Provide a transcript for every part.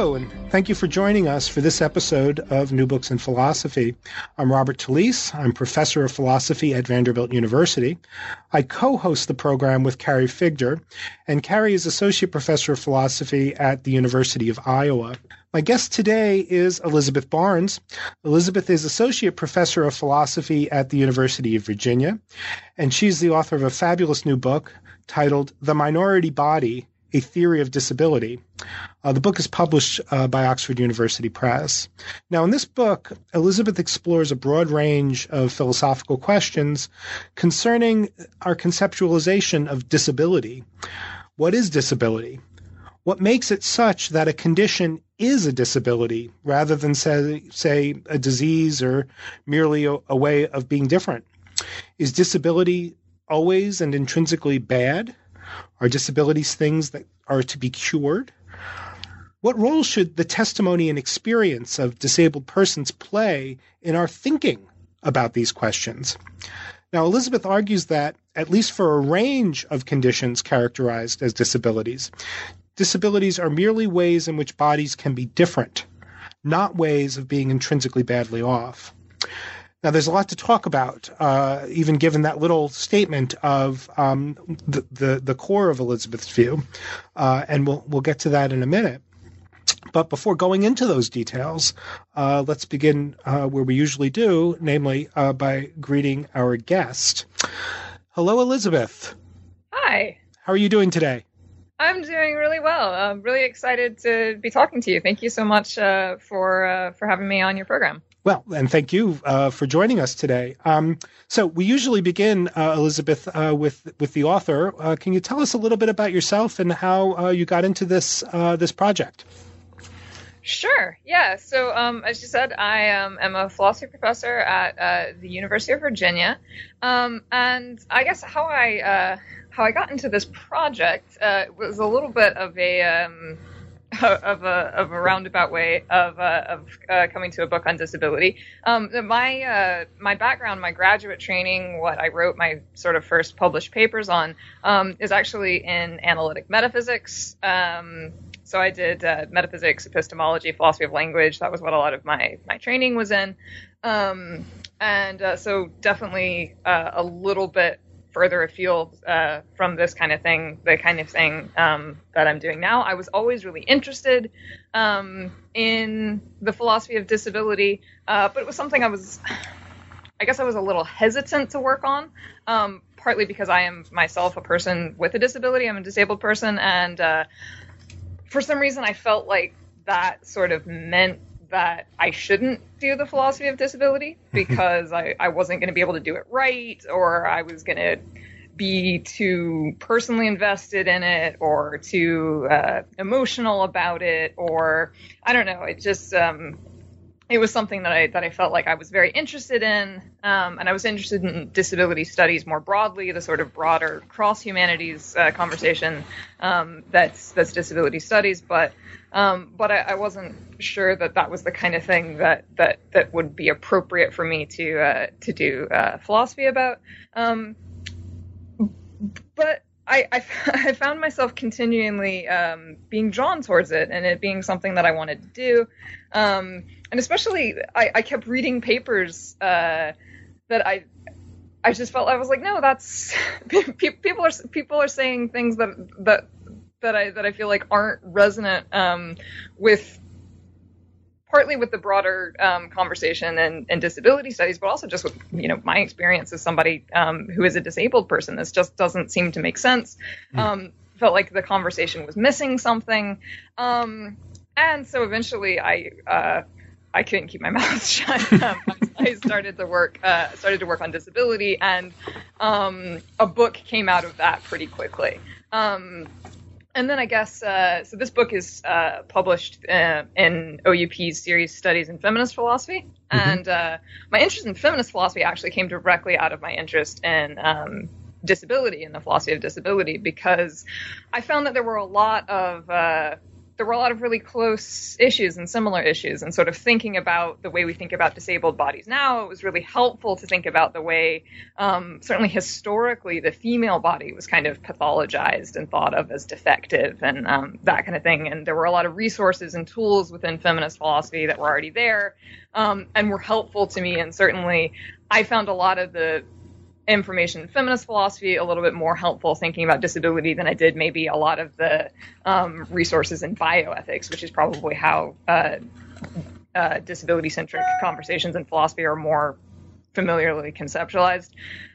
Hello, and thank you for joining us for this episode of New Books in Philosophy. I'm Robert Talisse. I'm professor of philosophy at Vanderbilt University. I co host the program with Carrie Figdor, and Carrie is associate professor of philosophy at the University of Iowa. My guest today is Elizabeth Barnes. Elizabeth is associate professor of philosophy at the University of Virginia, and she's the author of a fabulous new book titled The Minority Body a Theory of Disability. Uh, the book is published uh, by Oxford University Press. Now, in this book, Elizabeth explores a broad range of philosophical questions concerning our conceptualization of disability. What is disability? What makes it such that a condition is a disability rather than, say, say a disease or merely a, a way of being different? Is disability always and intrinsically bad? Are disabilities things that are to be cured? What role should the testimony and experience of disabled persons play in our thinking about these questions? Now, Elizabeth argues that, at least for a range of conditions characterized as disabilities, disabilities are merely ways in which bodies can be different, not ways of being intrinsically badly off. Now, there's a lot to talk about, uh, even given that little statement of um, the, the, the core of Elizabeth's view, uh, and we'll we'll get to that in a minute. But before going into those details, uh, let's begin uh, where we usually do, namely uh, by greeting our guest. Hello, Elizabeth. Hi. How are you doing today? I'm doing really well. I'm really excited to be talking to you. Thank you so much uh, for for having me on your program. Well, and thank you uh, for joining us today. Um, so we usually begin, uh, Elizabeth, uh, with with the author. Uh, can you tell us a little bit about yourself and how uh, you got into this uh, this project? Sure. Yeah. So, um, as you said, I um, am a philosophy professor at the University of Virginia, um, and I guess how I how I got into this project was a little bit of a um, of a of a roundabout way of uh, of uh, coming to a book on disability. Um, my uh, my background, my graduate training, what I wrote my sort of first published papers on, um, is actually in analytic metaphysics. Um, so I did uh, metaphysics, epistemology, philosophy of language. That was what a lot of my my training was in, um, and uh, so definitely uh, a little bit further afield uh, from this kind of thing, the kind of thing um, that I'm doing now. I was always really interested um, in the philosophy of disability, uh, but it was something I was, I guess, I was a little hesitant to work on. Um, partly because I am myself a person with a disability. I'm a disabled person, and uh, for some reason, I felt like that sort of meant that I shouldn't do the philosophy of disability because I, I wasn't going to be able to do it right or I was going to be too personally invested in it or too uh, emotional about it or I don't know. It just um, it was something that I that I felt like I was very interested in, um, and I was interested in disability studies more broadly, the sort of broader cross humanities uh, conversation um, that's that's disability studies. But um, but I, I, wasn't sure that that was the kind of thing that that that would be appropriate for me to uh, to do uh, philosophy about. Um, but I, I, I, found myself continually um, being drawn towards it and it being something that I wanted to do. Um, and especially, I, I, kept reading papers uh, that I I just felt I was like, no, that's people are people are saying things that that that I that I feel like aren't resonant um, with partly with the broader um, conversation and, and, disability studies, but also just with you know my experience as somebody um, who is a disabled person. This just doesn't seem to make sense. Mm. felt like the conversation was missing something, um, and so eventually I. Uh, I couldn't keep my mouth shut. Um, I started to work uh, started to work on disability, and um, a book came out of that pretty quickly. Um, and then I guess uh, so. This book is uh, published uh, in OUP's series Studies in Feminist Philosophy, mm-hmm. and uh, my interest in feminist philosophy actually came directly out of my interest in um, disability and the philosophy of disability because I found that there were a lot of uh, there were a lot of really close issues and similar issues, and sort of thinking about the way we think about disabled bodies now, it was really helpful to think about the way, um, certainly historically, the female body was kind of pathologized and thought of as defective and um, that kind of thing. And there were a lot of resources and tools within feminist philosophy that were already there um, and were helpful to me. And certainly, I found a lot of the information in feminist philosophy a little bit more helpful thinking about disability than I did maybe a lot of the um, resources in bioethics, which is probably how uh, uh, disability centric conversations in philosophy are more familiarly conceptualized.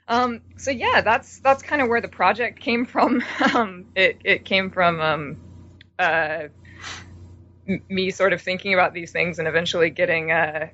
Um, so yeah, that's that's kind of where the project came from. um, it it came from um, uh, me sort of thinking about these things and eventually getting uh,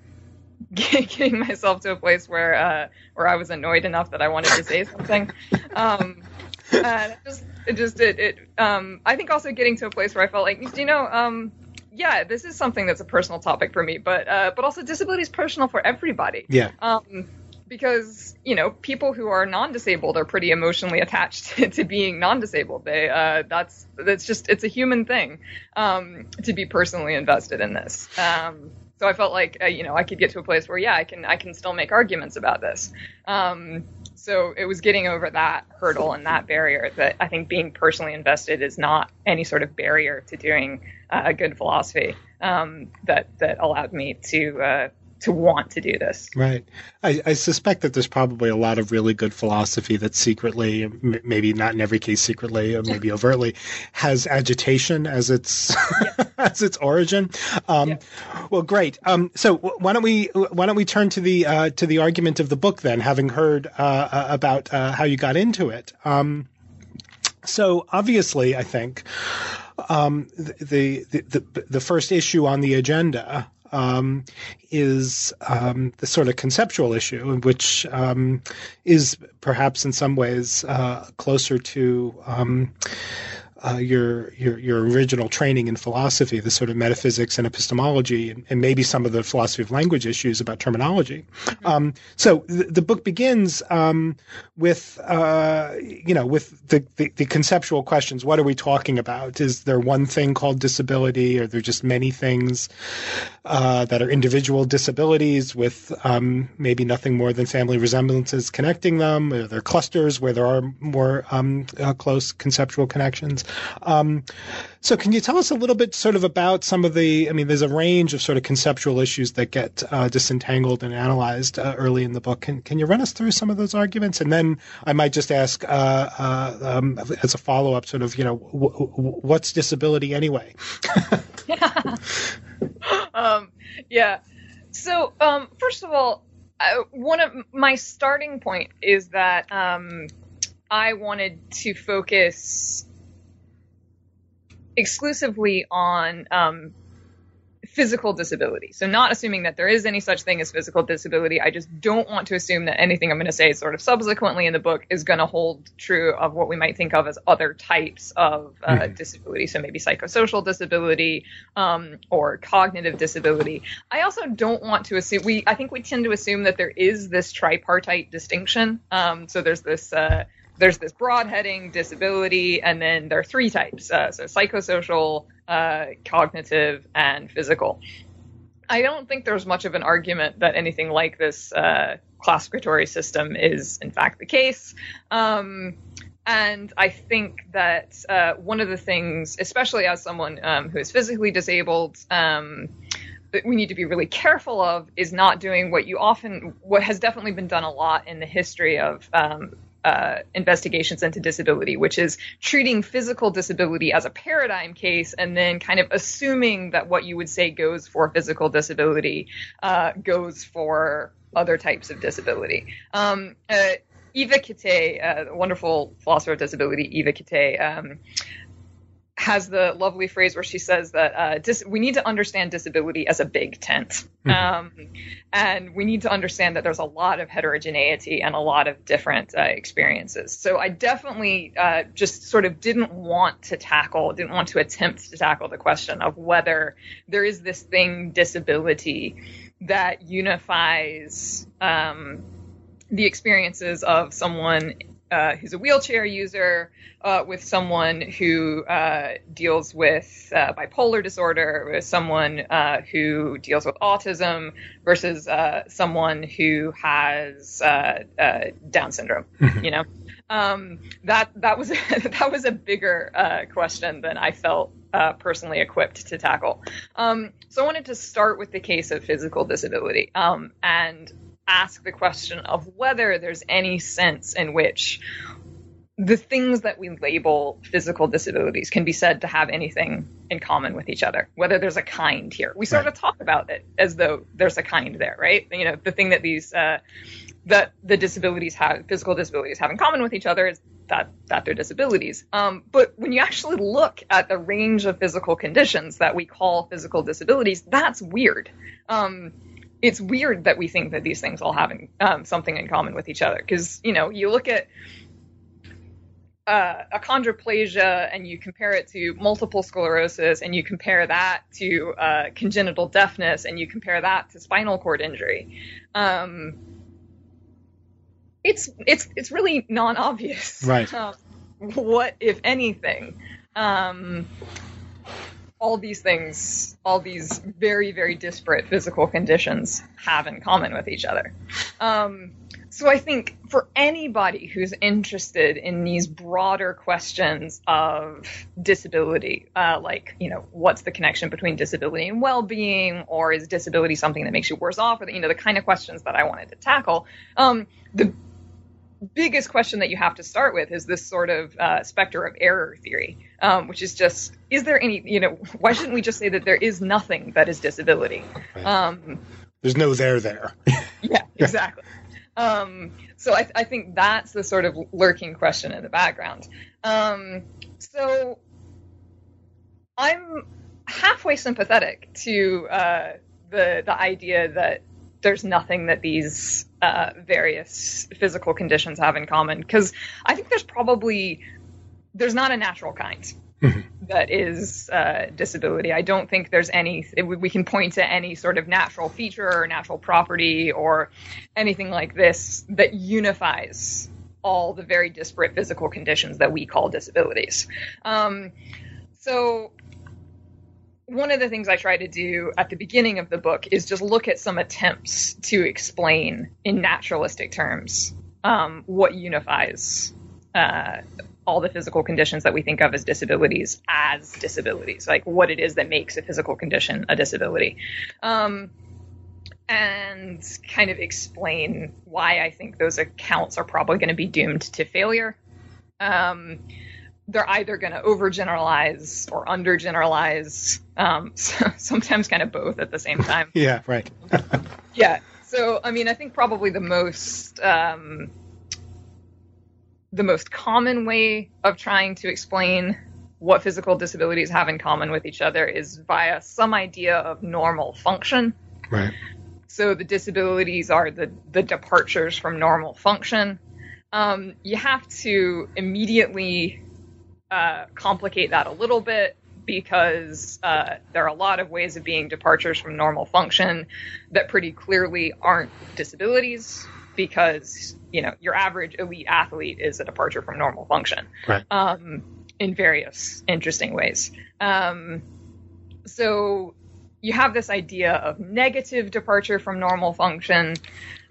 getting myself to a place where uh, where I was annoyed enough that I wanted to say something. Um, and it just it just it, it um, I think also getting to a place where I felt like you know um, yeah this is something that's a personal topic for me, but uh, but also disability is personal for everybody. Yeah. Um, because you know people who are non-disabled are pretty emotionally attached to, to being non-disabled. They uh, that's that's just it's a human thing um, to be personally invested in this. Um, so I felt like uh, you know I could get to a place where yeah I can I can still make arguments about this. Um, so it was getting over that hurdle and that barrier that I think being personally invested is not any sort of barrier to doing uh, a good philosophy um, that that allowed me to uh, to want to do this. Right. I, I, suspect that there's probably a lot of really good philosophy that secretly, m- maybe not in every case secretly, or maybe overtly, has agitation as its yeah. as its origin. Um, yeah. Well, great. Um, so why don't we why don't we turn to the uh, to the argument of the book then, having heard uh, uh about uh, how you got into it. Um, so obviously, I think um, the, the, the the first issue on the agenda um, is um, the sort of conceptual issue, which um, is perhaps in some ways uh, closer to um, uh, your, your your original training in philosophy, the sort of metaphysics and epistemology, and, and maybe some of the philosophy of language issues about terminology. Mm-hmm. Um, so the, the, book begins um, with uh, you know with the, the, the conceptual questions. What are we talking about? Is there one thing called disability? Are there just many things uh, that are individual disabilities with um, maybe nothing more than family resemblances connecting them? Are there clusters where there are more um, uh, close conceptual connections? Um, so, can you tell us a little bit, sort of, about some of the? I mean, there's a range of sort of conceptual issues that get uh, disentangled and analyzed uh, early in the book. Can Can you run us through some of those arguments, and then I might just ask uh, uh um, as a follow up, sort of, you know, w- w- what's disability anyway? yeah. um, yeah. So, um, first of all, one of my starting point is that um, I wanted to focus exclusively on um, physical disability. So, not assuming that there is any such thing as physical disability. I just don't want to assume that anything I'm going to say, sort of subsequently in the book, is going to hold true of what we might think of as other types of uh, mm-hmm. disability. So, maybe psychosocial disability um, or cognitive disability. I also don't want to assume, we, I think we tend to assume that there is this tripartite distinction. Um, so, there's this. Uh, there's this broad heading disability, and then there are three types uh, so psychosocial, uh, cognitive, and physical. I don't think there's much of an argument that anything like this uh, classificatory system is, in fact, the case. Um, and I think that uh, one of the things, especially as someone um, who is physically disabled, um, that we need to be really careful of is not doing what you often, what has definitely been done a lot in the history of um, uh, investigations into disability, which is treating physical disability as a paradigm case and then kind of assuming that what you would say goes for physical disability uh, goes for other types of disability. Um, uh, Eva Kittay, uh, wonderful philosopher of disability, Eva Kittay, um, has the lovely phrase where she says that uh, dis- we need to understand disability as a big tent. Mm-hmm. Um, and we need to understand that there's a lot of heterogeneity and a lot of different uh, experiences. So I definitely uh, just sort of didn't want to tackle, didn't want to attempt to tackle the question of whether there is this thing, disability, that unifies um, the experiences of someone uh, who's a wheelchair user, uh, with someone who uh, deals with uh, bipolar disorder, with someone uh, who deals with autism, versus uh, someone who has Down syndrome. Mhm. You know, um, that that was that was a bigger question than I felt uh, personally equipped to tackle. Um, so I wanted to start with the case of physical disability um, and ask the question of whether there's any sense in which the things that we label physical disabilities can be said to have anything in common with each other, whether there's a kind here. We sort Right. of talk about it as though there's a kind there, right? You know, the thing that these uh, that the disabilities have, physical disabilities have in common with each other is that that they're disabilities. Um, but when you actually look at the range of physical conditions that we call physical disabilities, that's weird. Um, it's weird that we think that these things all have in, um, something in common with each other because you know you look at uh, achondroplasia and you compare it to multiple sclerosis and you compare that to uh, congenital deafness and you compare that to spinal cord injury. Um, it's it's it's really non-obvious. Right. um, what, if anything, um, all these things, all these very very disparate physical conditions have in common with each other. Um, so I think for anybody who's interested in these broader questions of disability, uh, like you know, what's the connection between disability and well-being, or is disability something that makes you worse off, or the, you know, the kind of questions that I wanted to tackle. Um, the biggest question that you have to start with is this sort of uh, specter of error theory, um, which is just, is there any, you know, why shouldn't we just say that there is nothing that is disability? Um, There's no there there. yeah, exactly. Um, so I, I think that's the sort of lurking question in the background. Um, so I'm halfway sympathetic to uh, the the idea that there's nothing that these uh, various physical conditions have in common because I think there's probably there's not a natural kind Mhm. that is uh, disability. I don't think there's any we we can point to any sort of natural feature or natural property or anything like this that unifies all the very disparate physical conditions that we call disabilities. Um, so one of the things I try to do at the beginning of the book is just look at some attempts to explain in naturalistic terms um, what unifies uh, all the physical conditions that we think of as disabilities as disabilities, like what it is that makes a physical condition a disability. Um, and kind of explain why I think those accounts are probably going to be doomed to failure. Um, they're either going to overgeneralize or undergeneralize, um, so sometimes kind of both at the same time. Yeah, right. Yeah. So, I mean, I think probably the most um, the most common way of trying to explain what physical disabilities have in common with each other is via some idea of normal function. Right. So the disabilities are the the departures from normal function. Um, you have to immediately uh, complicate that a little bit because uh, there are a lot of ways of being departures from normal function that pretty clearly aren't disabilities because you know your average elite athlete is a departure from normal function Right. um, in various interesting ways. Um, so you have this idea of negative departure from normal function,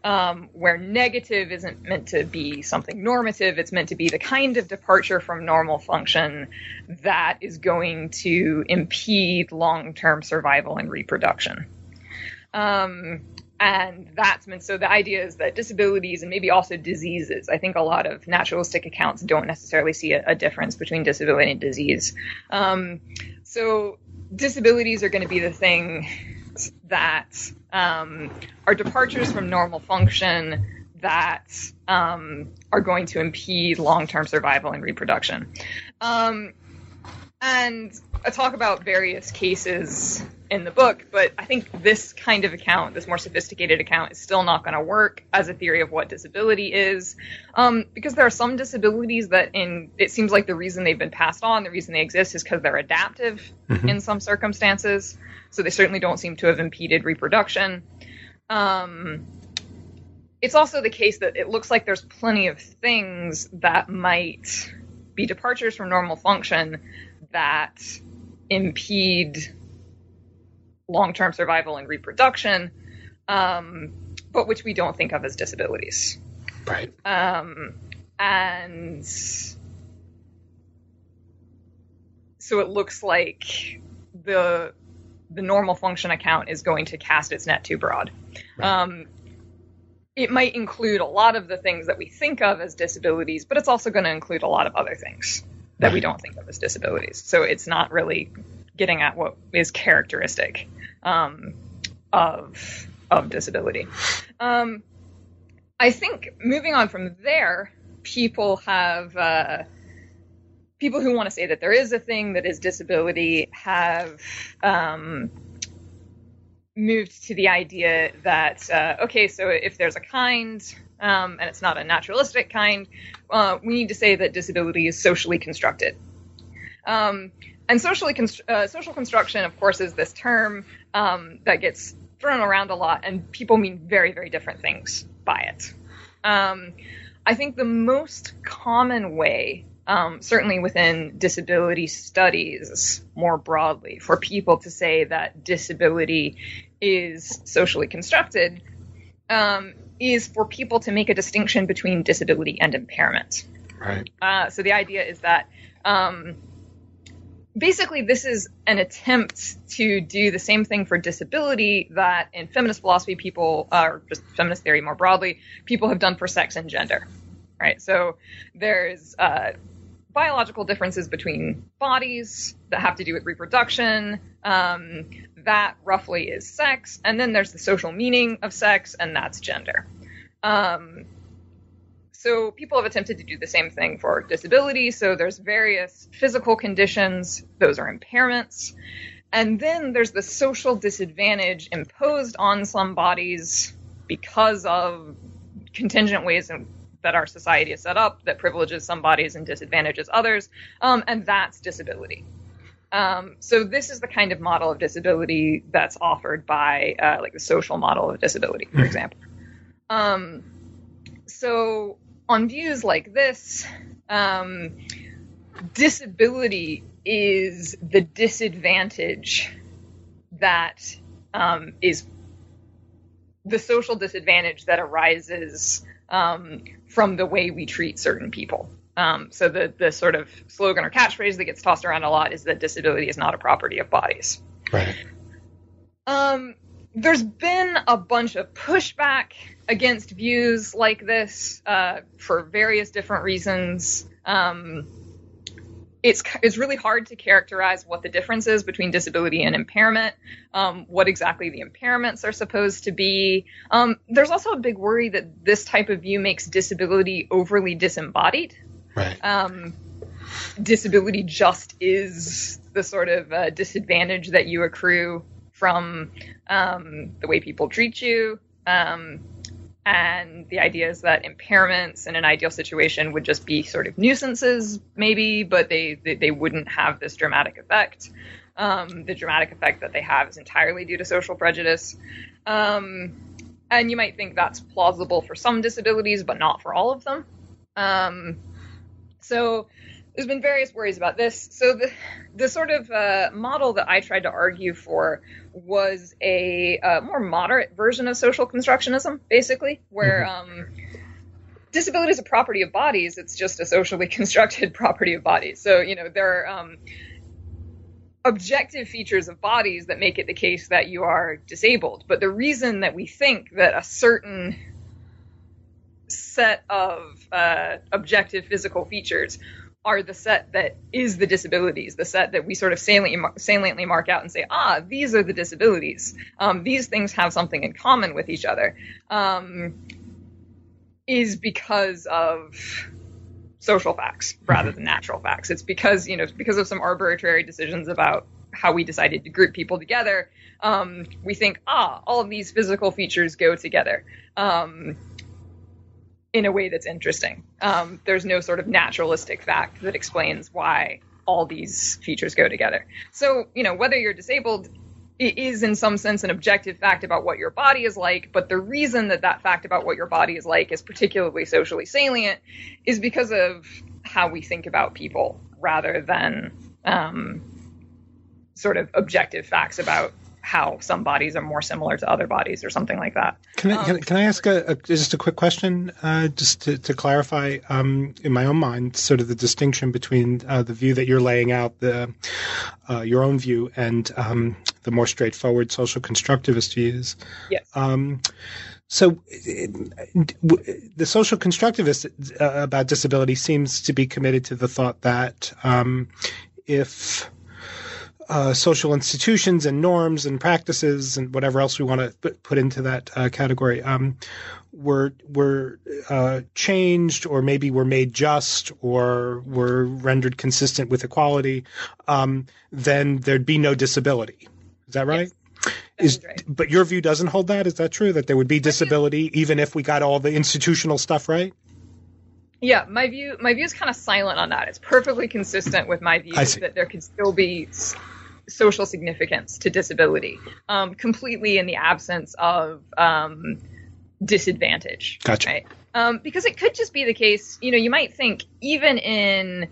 um, where negative isn't meant to be something normative. It's meant to be the kind of departure from normal function that is going to impede long term survival and reproduction. Um, and that's meant so the idea is that disabilities and maybe also diseases i think a lot of naturalistic accounts don't necessarily see a, a difference between disability and disease. Um, so disabilities are going to be the thing that um, are departures from normal function that um, are going to impede long-term survival and reproduction. Um, and I talk about various cases in the book, but I think this kind of account, this more sophisticated account, is still not going to work as a theory of what disability is, um, because there are some disabilities that, in it seems like the reason they've been passed on, the reason they exist, is because they're adaptive Mhm. in some circumstances. So they certainly don't seem to have impeded reproduction. Um, it's also the case that it looks like there's plenty of things that might be departures from normal function that impede long-term survival and reproduction, um, but which we don't think of as disabilities. Right. Um, and so it looks like the the normal function account is going to cast its net too broad. Right. Um, it might include a lot of the things that we think of as disabilities, but it's also going to include a lot of other things that we don't think of as disabilities. So it's not really getting at what is characteristic um, of of disability. Um, I think moving on from there, people have uh, people who want to say that there is a thing that is disability have um, moved to the idea that uh, okay, so if there's a kind um, and it's not a naturalistic kind, uh, we need to say that disability is socially constructed. Um, and socially const- uh, social construction, of course, is this term um, that gets thrown around a lot, and people mean very, very different things by it. Um, I think the most common way, um, certainly within disability studies more broadly, for people to say that disability is socially constructed um, is for people to make a distinction between disability and impairment. Right. Uh, so the idea is that um, basically this is an attempt to do the same thing for disability that in feminist philosophy people or just feminist theory more broadly people have done for sex and gender right so there's uh, biological differences between bodies that have to do with reproduction um, that roughly is sex and then there's the social meaning of sex and that's gender um, so people have attempted to do the same thing for disability. So there's various physical conditions, those are impairments. And then there's the social disadvantage imposed on some bodies because of contingent ways in, that our society is set up that privileges some bodies and disadvantages others. Um, and that's disability. Um, so this is the kind of model of disability that's offered by uh, like the social model of disability, for hmm. example. Um, so on views like this, um, disability is the disadvantage that um, is the social disadvantage that arises um, from the way we treat certain people. Um, so the the sort of slogan or catchphrase that gets tossed around a lot is that disability is not a property of bodies. Right. Um, there's been a bunch of pushback against views like this uh, for various different reasons. Um, it's it's really hard to characterize what the difference is between disability and impairment, um, what exactly the impairments are supposed to be. Um, there's also a big worry that this type of view makes disability overly disembodied. Right. Um, disability just is the sort of uh, disadvantage that you accrue from um, the way people treat you. Um, and the idea is that impairments in an ideal situation would just be sort of nuisances, maybe, but they, they, they wouldn't have this dramatic effect. Um, the dramatic effect that they have is entirely due to social prejudice. Um, and you might think that's plausible for some disabilities, but not for all of them. So there's been various worries about this. So the the sort of uh, model that I tried to argue for was a uh, more moderate version of social constructionism, basically, where mm-hmm. um, disability is a property of bodies. It's just a socially constructed property of bodies. So you know there are um, objective features of bodies that make it the case that you are disabled. But the reason that we think that a certain set of uh, objective physical features are the set that is the disabilities, the set that we sort of saliently, saliently mark out and say, ah, these are the disabilities. Um, these things have something in common with each other, um, is because of social facts rather than natural facts. It's because you know because of some arbitrary decisions about how we decided to group people together. Um, we think, ah, all of these physical features go together. Um, in a way that's interesting. Um, there's no sort of naturalistic fact that explains why all these features go together. So, you know, whether you're disabled it is in some sense an objective fact about what your body is like, but the reason that that fact about what your body is like is particularly socially salient is because of how we think about people rather than um, sort of objective facts about how some bodies are more similar to other bodies or something like that. Can I, can, um, can I ask a, a, just a quick question, uh, just to, to clarify um, in my own mind, sort of the distinction between uh, the view that you're laying out, the uh, your own view, and um, the more straightforward social constructivist views. Yes. Um, so, the social constructivist uh, about disability seems to be committed to the thought that um, if uh, social institutions and norms and practices and whatever else we want to put into that uh, category um, were were uh, changed or maybe were made just or were rendered consistent with equality, um, then there'd be no disability. Is that right? Yes. Is, right. but your view doesn't hold that? Is that true? That there would be disability even if we got all the institutional stuff right? Yeah, my view my view is kind of silent on that. It's perfectly consistent with my view that there could still be social significance to disability, um, completely in the absence of um, disadvantage. Gotcha. Right? Um, because it could just be the case, you know, you might think even in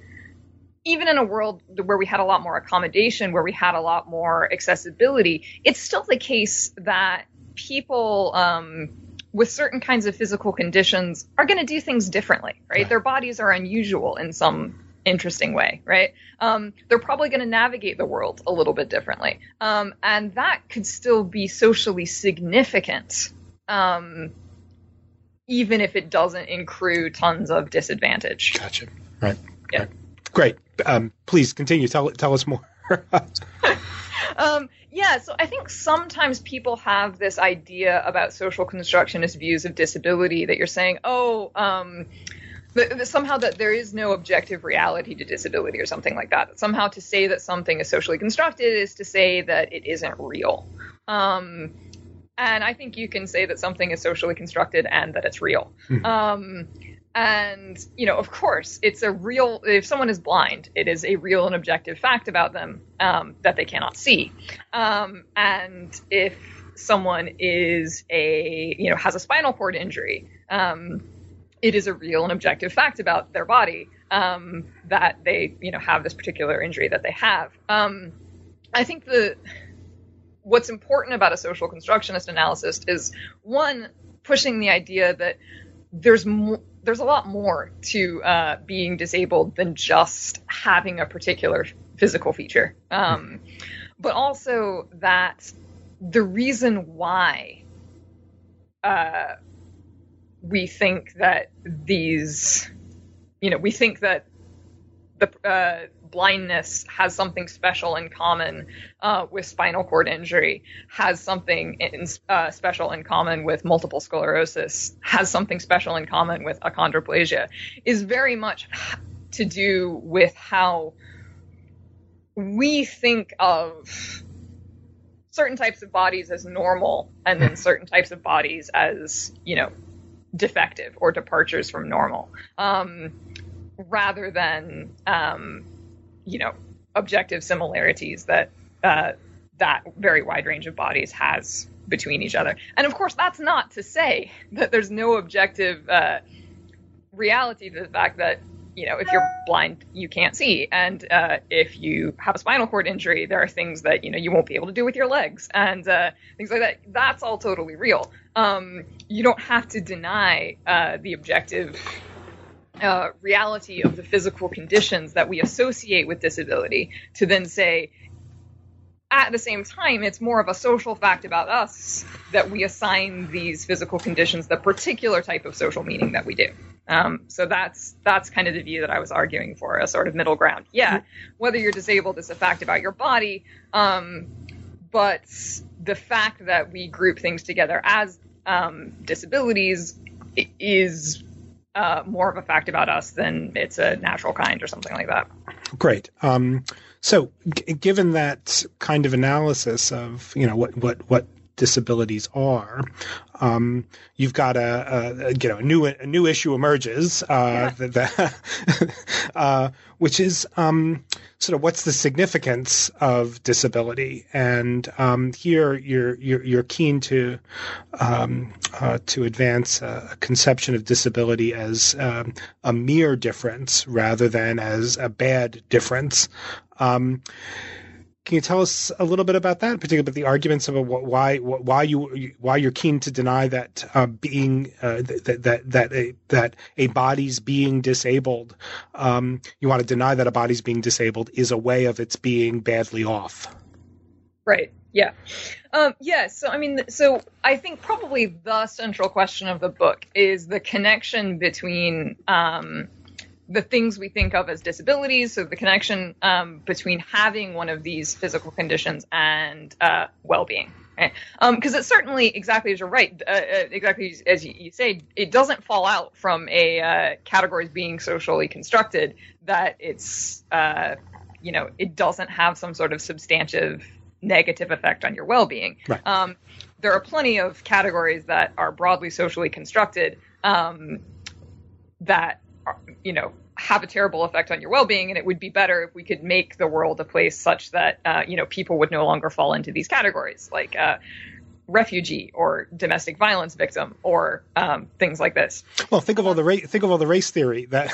even in a world where we had a lot more accommodation, where we had a lot more accessibility, it's still the case that people um, with certain kinds of physical conditions are going to do things differently, right? Their bodies are unusual in some interesting way, right? Um, they're probably going to navigate the world a little bit differently. Um, and that could still be socially significant, um, even if it doesn't accrue tons of disadvantage. Gotcha. Right. Yeah. Right. Great. Um, please continue. Tell, tell us more. Um, yeah, so I think sometimes people have this idea about social constructionist views of disability that you're saying, oh, somehow that there is no objective reality to disability or something like that. Somehow to say that something is socially constructed is to say that it isn't real. Um, and I think you can say that something is socially constructed and that it's real. Mm-hmm. Um, and you know, of course, it's a real. If someone is blind, it is a real and objective fact about them um, that they cannot see. Um, and if someone is a you know has a spinal cord injury um, it is a real and objective fact about their body um, that they, you know, have this particular injury that they have. Um, I think the what's important about a social constructionist analysis is one pushing the idea that there's mo- there's a lot more to uh, being disabled than just having a particular physical feature, um, but also that the reason why uh, we think that these, you know, we think that the uh, blindness has something special in common uh, with spinal cord injury, has something in, uh, special in common with multiple sclerosis, has something special in common with achondroplasia, is very much to do with how we think of certain types of bodies as normal and then certain types of bodies as, you know, defective or departures from normal, um, rather than um, you know objective similarities that uh, that very wide range of bodies has between each other. And of course, that's not to say that there's no objective uh, reality to the fact that you know, if you're blind, you can't see. And uh, if you have a spinal cord injury, there are things that, you know, you won't be able to do with your legs and uh, things like that. That's all totally real. Um, you don't have to deny uh, the objective uh, reality of the physical conditions that we associate with disability to then say, at the same time, it's more of a social fact about us that we assign these physical conditions the particular type of social meaning that we do. Um, so that's that's kind of the view that I was arguing for, a sort of middle ground. Yeah, whether you're disabled is a fact about your body, um, but the fact that we group things together as um, disabilities is uh, more of a fact about us than it's a natural kind or something like that. Great. Um, so, g- given that kind of analysis of you know what what what disabilities are. Um, you've got a, a, you know a new a new issue emerges uh, yeah. that, uh, which is um, sort of what's the significance of disability, and um, here you're, you're, you're keen to um, uh, to advance a conception of disability as um, a mere difference rather than as a bad difference. Can you tell us a little bit about that, particularly about the arguments about why why you why you're keen to deny that uh, being uh, that that that a, that a body's being disabled, um, you want to deny that a body's being disabled is a way of its being badly off. Right. Yeah. Um, yes. Yeah, so, I mean, so I think probably the central question of the book is the connection between um, the things we think of as disabilities, so the connection um, between having one of these physical conditions and uh, well-being. Because right? um, it certainly, exactly as you're right, uh, uh, exactly as you, you, say, it doesn't fall out from a uh, categories being socially constructed that it's, uh, you know, it doesn't have some sort of substantive negative effect on your well-being. Right. Um, there are plenty of categories that are broadly socially constructed um, that you know have a terrible effect on your well-being and it would be better if we could make the world a place such that uh, you know people would no longer fall into these categories. Like uh, refugee or domestic violence victim or um, things like this. Well, think of all the ra- think of all the race theory that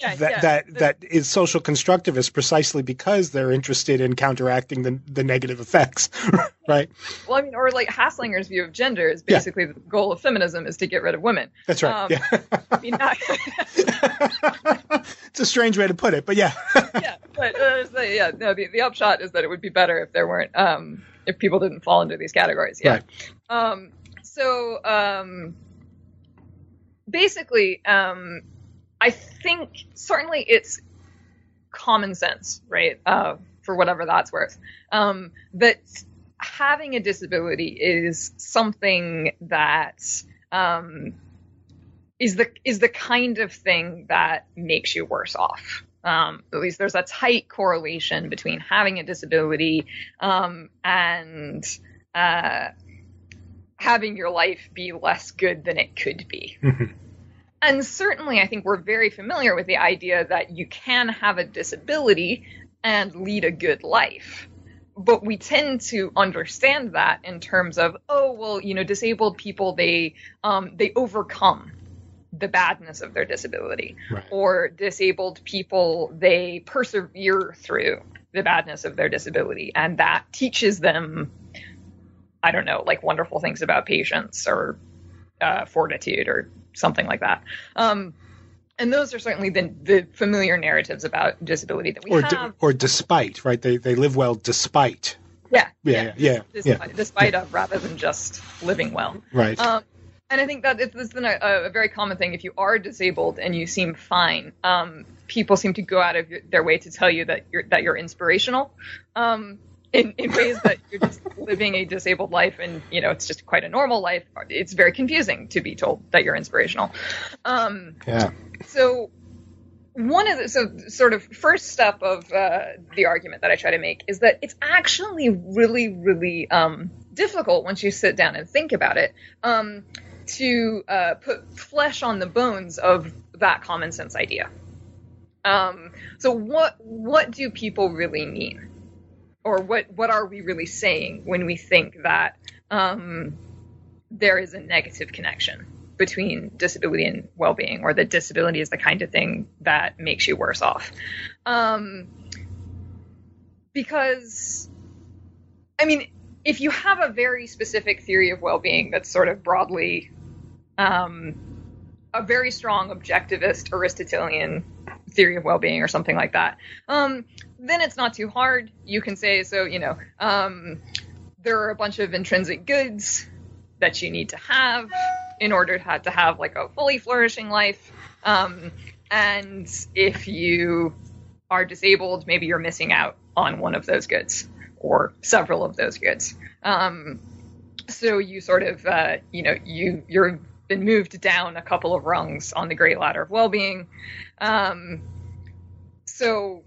yeah, that yeah. that that is social constructivist precisely because they're interested in counteracting the the negative effects, right? Well, I mean, or like Haslanger's view of gender is basically yeah. the goal of feminism is to get rid of women. That's right. Um, yeah. I mean, not it's a strange way to put it, but yeah. yeah, but uh, yeah, no. The, the upshot is that it would be better if there weren't um, if people didn't fall into these categories. Yeah. Right. Um, so um, basically, um, I think certainly it's common sense, right? Uh, for whatever that's worth, um, that having a disability is something that um, is the is the kind of thing that makes you worse off. Um, at least there's a tight correlation between having a disability um, and uh, having your life be less good than it could be. Mm-hmm. And certainly, I think we're very familiar with the idea that you can have a disability and lead a good life. But we tend to understand that in terms of, oh, well, you know, disabled people, they um, they overcome the badness of their disability right. or disabled people they persevere through the badness of their disability and that teaches them i don't know like wonderful things about patience or uh, fortitude or something like that um, and those are certainly the, the familiar narratives about disability that we or have. or despite, right? They they live well despite. Yeah, yeah, yeah, yeah. Despite, yeah. despite of rather than just living well. Right. Um, and I think that it's, it's a, a, very common thing. If you are disabled and you seem fine, um, people seem to go out of their way to tell you that you're that you're inspirational, um, in, in ways that you're just living a disabled life, and you know it's just quite a normal life. It's very confusing to be told that you're inspirational. Um, yeah. So one of the so sort of first step of uh, the argument that I try to make is that it's actually really really um, difficult once you sit down and think about it. Um, to uh, put flesh on the bones of that common sense idea. Um, so what what do people really mean, or what what are we really saying when we think that um, there is a negative connection between disability and well-being, or that disability is the kind of thing that makes you worse off? Um, because, I mean, if you have a very specific theory of well-being that's sort of broadly um, a very strong objectivist Aristotelian theory of well-being or something like that, um, then it's not too hard. You can say, so you know, um, there are a bunch of intrinsic goods that you need to have in order to have, to have like a fully flourishing life. Um, and if you are disabled, maybe you're missing out on one of those goods or several of those goods. Um, so you sort of, uh, you know, you you're been moved down a couple of rungs on the great ladder of well-being. Um, so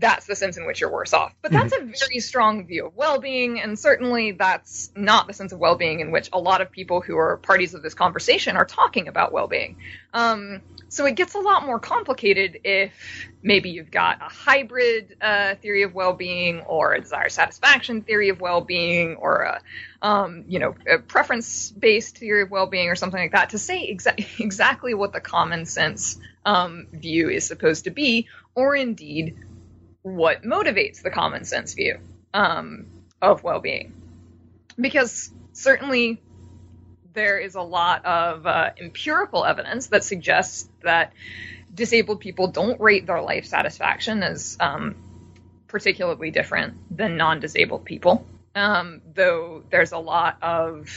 that's the sense in which you're worse off. But that's mm-hmm. a very strong view of well-being, and certainly that's not the sense of well-being in which a lot of people who are parties of this conversation are talking about well-being. Um, so it gets a lot more complicated if maybe you've got a hybrid uh, theory of well-being, or a desire satisfaction theory of well-being, or a um, you know a preference-based theory of well-being, or something like that. To say exa- exactly what the common sense um, view is supposed to be, or indeed what motivates the common sense view um, of well being. Because certainly there is a lot of uh, empirical evidence that suggests that disabled people don't rate their life satisfaction as um, particularly different than non disabled people. Um, though there's a lot of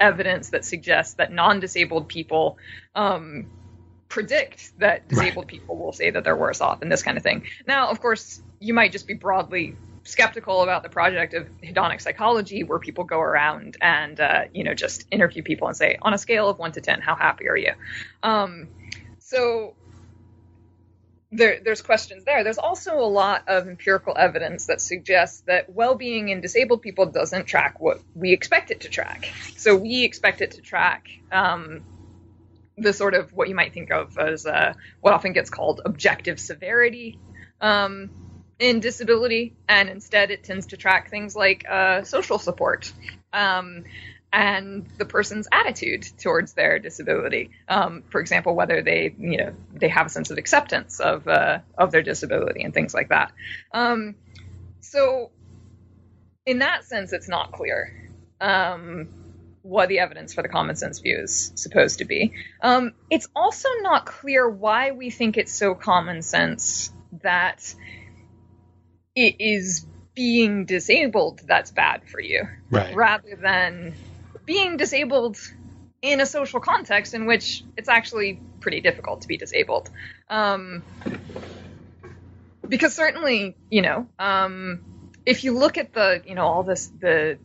evidence that suggests that non disabled people um, predict that disabled right. people will say that they're worse off and this kind of thing. Now, of course, you might just be broadly skeptical about the project of hedonic psychology where people go around and uh, you know just interview people and say on a scale of 1 to 10 how happy are you? Um, so there, there's questions there. There's also a lot of empirical evidence that suggests that well-being in disabled people doesn't track what we expect it to track. So we expect it to track um, the sort of what you might think of as uh, what often gets called objective severity. Um, in disability, and instead it tends to track things like uh, social support um, and the person's attitude towards their disability. Um, for example, whether they you know they have a sense of acceptance of uh, of their disability and things like that. Um, so, in that sense, it's not clear um, what the evidence for the common sense view is supposed to be. Um, it's also not clear why we think it's so common sense that it is being disabled that's bad for you, right. rather than being disabled in a social context in which it's actually pretty difficult to be disabled. Um, because certainly, you know, um, if you look at the, you know, all this the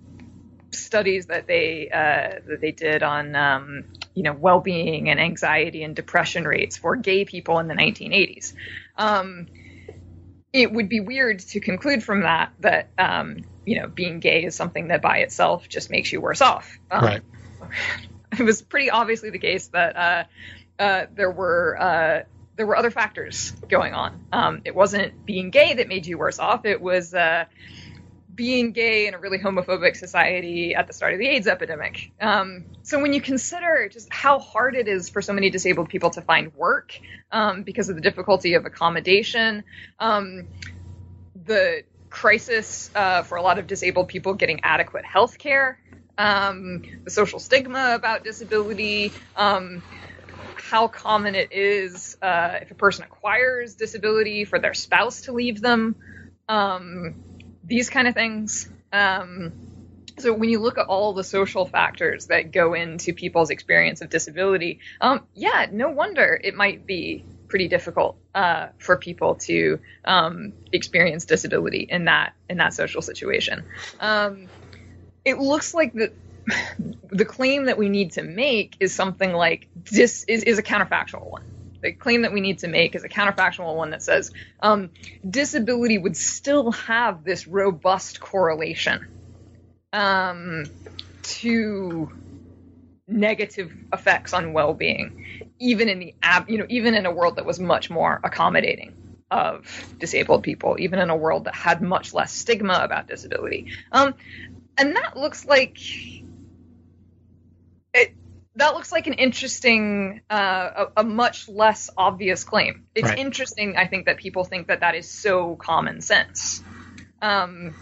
studies that they uh, that they did on, um, you know, well-being and anxiety and depression rates for gay people in the 1980s. It would be weird to conclude from that that um, you know being gay is something that by itself just makes you worse off. Um, right. It was pretty obviously the case that uh, uh, there were uh, there were other factors going on. Um, it wasn't being gay that made you worse off. It was uh, being gay in a really homophobic society at the start of the AIDS epidemic. Um, so when you consider just how hard it is for so many disabled people to find work um, because of the difficulty of accommodation, um, the crisis uh, for a lot of disabled people getting adequate health care, um, the social stigma about disability, um, how common it is uh, if a person acquires disability for their spouse to leave them. Um, these kind of things. Um, so when you look at all the social factors that go into people's experience of disability, um, yeah, no wonder it might be pretty difficult uh, for people to um, experience disability in that in that social situation. Um, it looks like the the claim that we need to make is something like this is, is a counterfactual one the claim that we need to make is a counterfactual one that says um, disability would still have this robust correlation um, to negative effects on well-being, even in the ab- you know even in a world that was much more accommodating of disabled people, even in a world that had much less stigma about disability. Um, and that looks like it, that looks like an interesting, uh, a, a, much less obvious claim. It's right. interesting, I think, that people think that that is so common sense, um,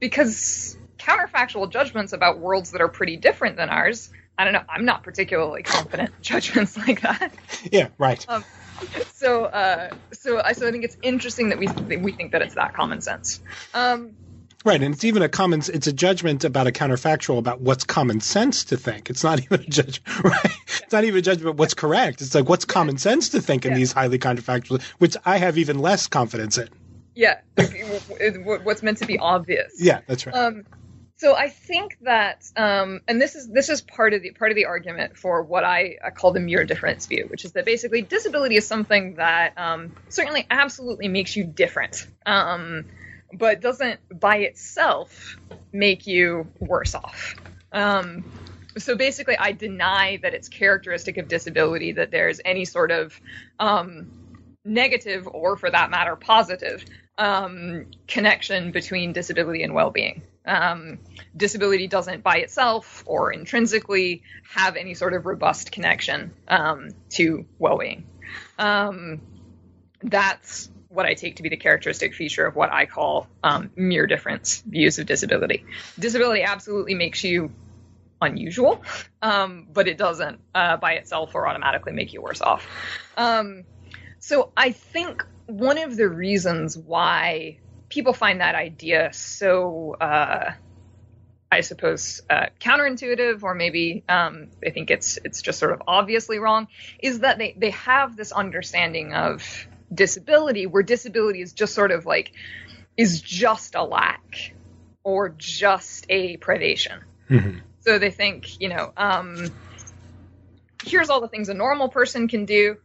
because counterfactual judgments about worlds that are pretty different than ours. I don't know. I'm not particularly confident in judgments like that. Yeah, right. Um, so, uh, so I so I think it's interesting that we we think that it's that common sense. Um, Right, and it's even a common. It's a judgment about a counterfactual about what's common sense to think. It's not even a judgment. Right? It's not even a judgment what's correct. It's like what's common sense to think in yeah. these highly counterfactual, which I have even less confidence in. Yeah, what's meant to be obvious. Yeah, that's right. Um, so I think that, um, and this is this is part of the part of the argument for what I, I call the mere difference view, which is that basically disability is something that um, certainly absolutely makes you different, um, but doesn't by itself make you worse off. Um, so basically, I deny that it's characteristic of disability that there's any sort of um, negative, or for that matter, positive um, connection between disability and well-being. Um, disability doesn't by itself or intrinsically have any sort of robust connection um, to well-being. Um, that's what I take to be the characteristic feature of what I call um, mere difference views of disability. Disability absolutely makes you unusual, um, but it doesn't uh, by itself or automatically make you worse off. Um, so I think one of the reasons why people find that idea so, uh, I suppose, uh, counterintuitive, or maybe um, they think it's it's just sort of obviously wrong, is that they they have this understanding of disability where disability is just sort of like is just a lack or just a privation. Mm-hmm. So they think, you know, um, here's all the things a normal person can do.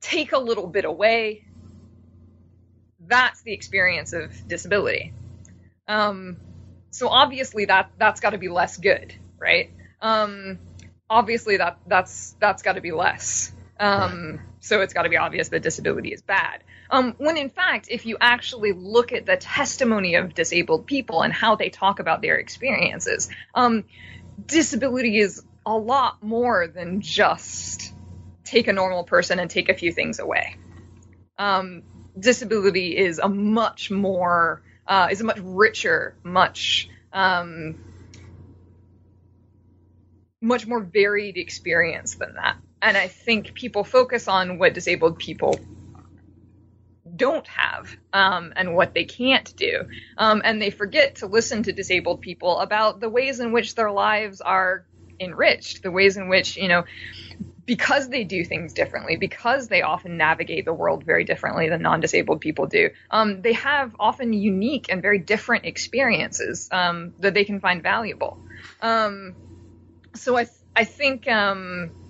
Take a little bit away, that's the experience of disability. Um, so obviously that that's got to be less good, right? Um, obviously that that's that's got to be less. Um, so it's got to be obvious that disability is bad. Um, when in fact, if you actually look at the testimony of disabled people and how they talk about their experiences, um, disability is a lot more than just take a normal person and take a few things away. Um, disability is a much more uh, is a much richer, much um, much more varied experience than that. And I think people focus on what disabled people don't have um, and what they can't do. Um, and they forget to listen to disabled people about the ways in which their lives are enriched, the ways in which, you know, because they do things differently, because they often navigate the world very differently than non disabled people do, um, they have often unique and very different experiences um, that they can find valuable. Um, so I, th- I think. Um,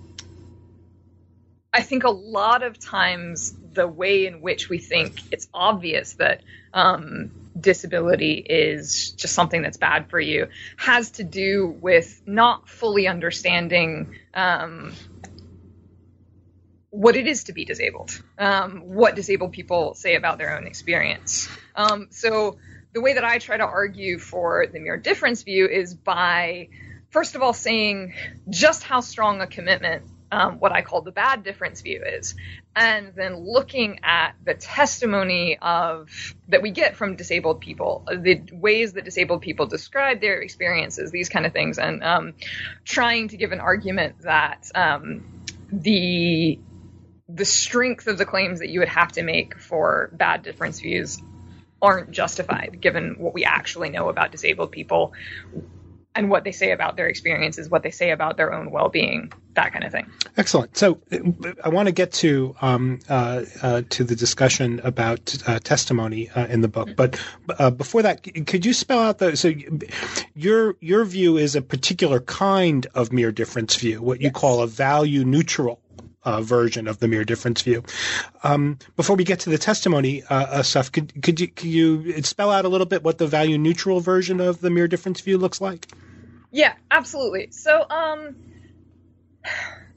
I think a lot of times the way in which we think it's obvious that um, disability is just something that's bad for you has to do with not fully understanding um, what it is to be disabled, um, what disabled people say about their own experience. Um, so the way that I try to argue for the mere difference view is by, first of all, saying just how strong a commitment um, what I call the bad difference view is, and then looking at the testimony of that we get from disabled people, the ways that disabled people describe their experiences, these kind of things, and um, trying to give an argument that um, the the strength of the claims that you would have to make for bad difference views aren't justified given what we actually know about disabled people and what they say about their experiences, what they say about their own well-being, that kind of thing. Excellent. So, I want to get to um, uh, uh, to the discussion about uh, testimony uh, in the book, but uh, before that, could you spell out the so your your view is a particular kind of mere difference view, what you yes. call a value neutral uh, version of the mere difference view. Um, before we get to the testimony stuff, could could you could you spell out a little bit what the value neutral version of the mere difference view looks like? Yeah, absolutely. So, um,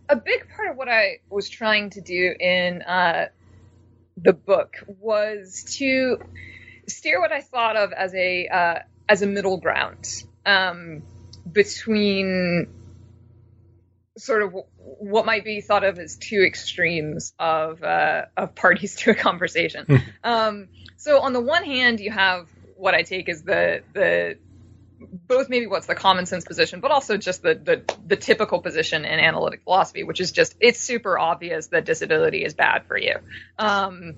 a big part of what I was trying to do in uh, the book was to steer what I thought of as a uh, as a middle ground um, between sort of what might be thought of as two extremes of uh, of parties to a conversation. Hmm. um, so on the one hand, you have what I take as the the both maybe what's the common sense position, but also just the, the the typical position in analytic philosophy, which is just it's super obvious that disability is bad for you. Um,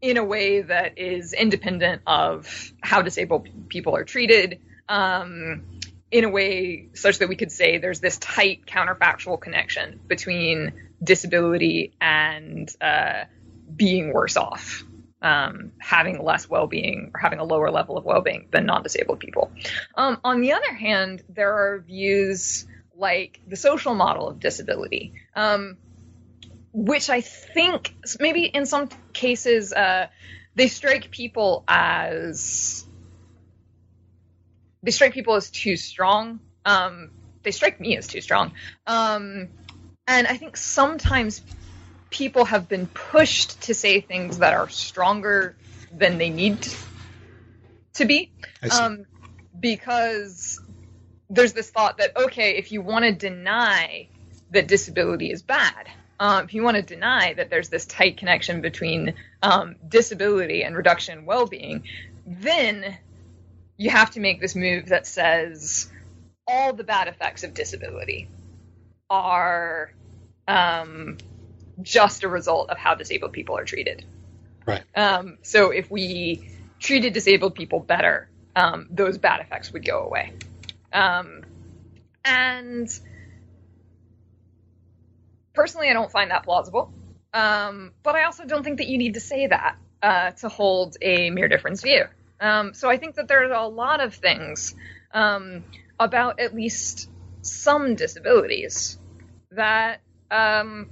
in a way that is independent of how disabled people are treated, um, in a way such that we could say there's this tight counterfactual connection between disability and uh, being worse off. Um, having less well-being or having a lower level of well-being than non-disabled people. Um, on the other hand, there are views like the social model of disability, um, which I think maybe in some cases uh, they strike people as they strike people as too strong. Um, they strike me as too strong, um, and I think sometimes people have been pushed to say things that are stronger than they need to be. Um, because there's this thought that, okay, if you want to deny that disability is bad, um, if you want to deny that there's this tight connection between um, disability and reduction in well being, then you have to make this move that says all the bad effects of disability are um, just a result of how disabled people are treated. Right. Um, so if we treated disabled people better, um, those bad effects would go away. Um, and personally, I don't find that plausible. Um, but I also don't think that you need to say that uh, to hold a mere difference view. Um, so I think that there's a lot of things um, about at least some disabilities that um,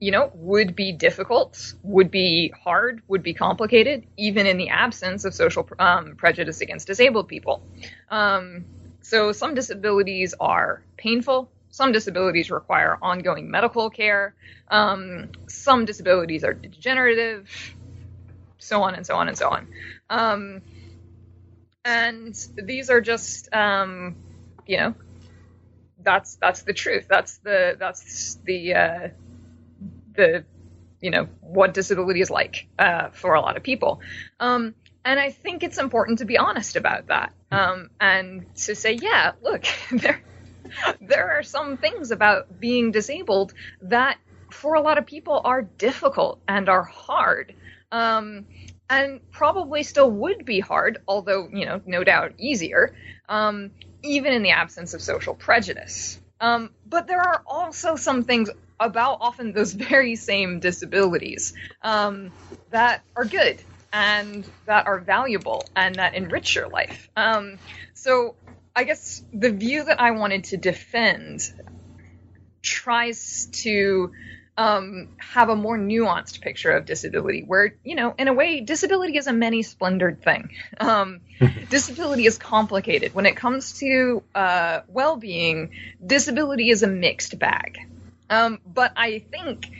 you know, would be difficult, would be hard, would be complicated, even in the absence of social um, prejudice against disabled people. Um, so some disabilities are painful. Some disabilities require ongoing medical care. Um, some disabilities are degenerative, so on and so on and so on. Um, and these are just, um, you know, that's that's the truth. That's the that's the uh, the you know what disability is like uh, for a lot of people. Um, and I think it's important to be honest about that um, and to say, yeah, look, there there are some things about being disabled that for a lot of people are difficult and are hard. Um, and probably still would be hard, although, you know, no doubt easier, um, even in the absence of social prejudice. Um, but there are also some things about often those very same disabilities um, that are good and that are valuable and that enrich your life. Um, so I guess the view that I wanted to defend tries to um, have a more nuanced picture of disability, where, you know, in a way, disability is a many splendored thing. Um, disability is complicated. When it comes to uh, well being, disability is a mixed bag. Um, but I think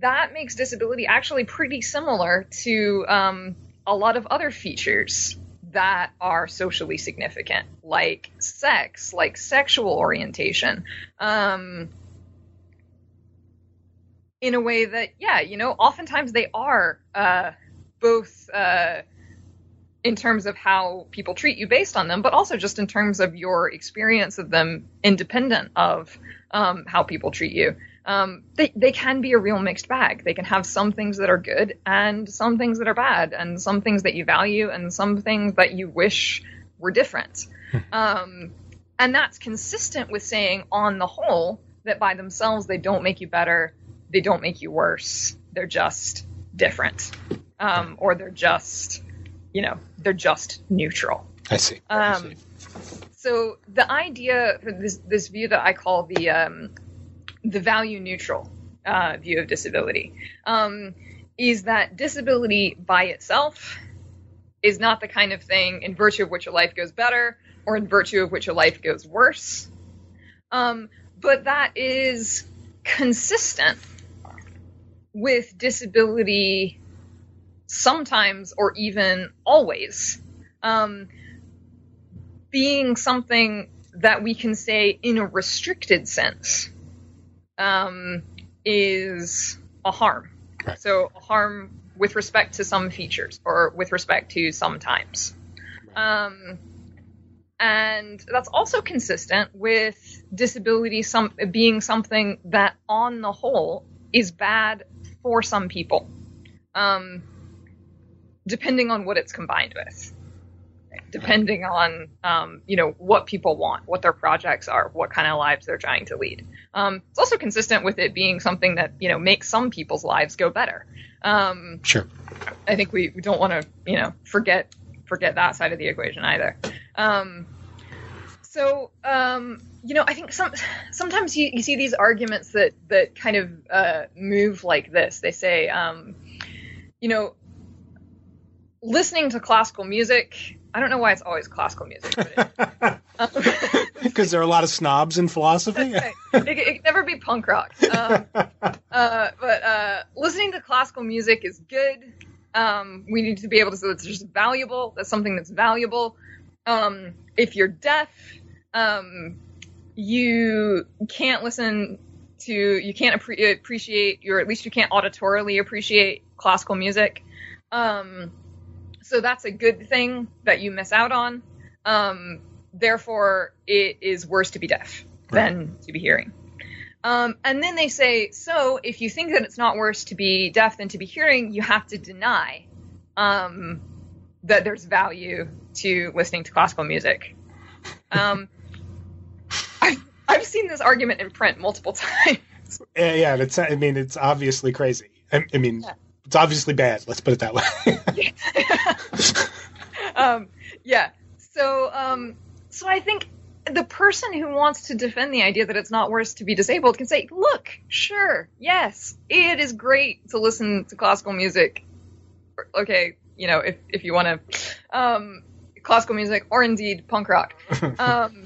that makes disability actually pretty similar to um, a lot of other features that are socially significant, like sex, like sexual orientation. Um, in a way that, yeah, you know, oftentimes they are uh, both uh, in terms of how people treat you based on them, but also just in terms of your experience of them independent of um, how people treat you. Um, they, they can be a real mixed bag. They can have some things that are good and some things that are bad, and some things that you value and some things that you wish were different. um, and that's consistent with saying, on the whole, that by themselves they don't make you better, they don't make you worse. They're just different, um, or they're just, you know, they're just neutral. I see. I um, see so the idea this this view that I call the um, the value neutral uh, view of disability um, is that disability by itself is not the kind of thing in virtue of which your life goes better or in virtue of which your life goes worse, um, but that is consistent with disability sometimes or even always. Um, being something that we can say in a restricted sense um, is a harm. Right. So a harm with respect to some features or with respect to some times. Um, and that's also consistent with disability some, being something that on the whole is bad for some people, um, depending on what it's combined with depending on um, you know what people want, what their projects are, what kind of lives they're trying to lead. Um, it's also consistent with it being something that you know makes some people's lives go better. Um, sure. I think we, we don't want to you know forget forget that side of the equation either. Um, so um, you know, I think some sometimes you, you see these arguments that that kind of uh, move like this. They say, um, you know, listening to classical music. I don't know why it's always classical music. Because there are a lot of snobs in philosophy. Right. It, it, can never be punk rock. Um, uh, but uh, listening to classical music is good. Um, we need to be able to, so it's just valuable. That's something that's valuable. Um, if you're deaf, um, you can't listen to, you can't appre- appreciate, or at least you can't auditorily appreciate classical music. Um, so that's a good thing that you miss out on. Um, therefore, it is worse to be deaf right. than to be hearing. Um, and then they say, so if you think that it's not worse to be deaf than to be hearing, you have to deny um, that there's value to listening to classical music. Um, I've, seen this argument in print multiple times. Yeah, yeah it's, I mean, it's obviously crazy. I, I mean, yeah. it's obviously bad. Let's put it that way. um, yeah. So, um, so I think the person who wants to defend the idea that it's not worse to be disabled can say, look, sure, yes, it is great to listen to classical music. Okay, you know, if, if you want to, um, classical music or indeed punk rock. Um,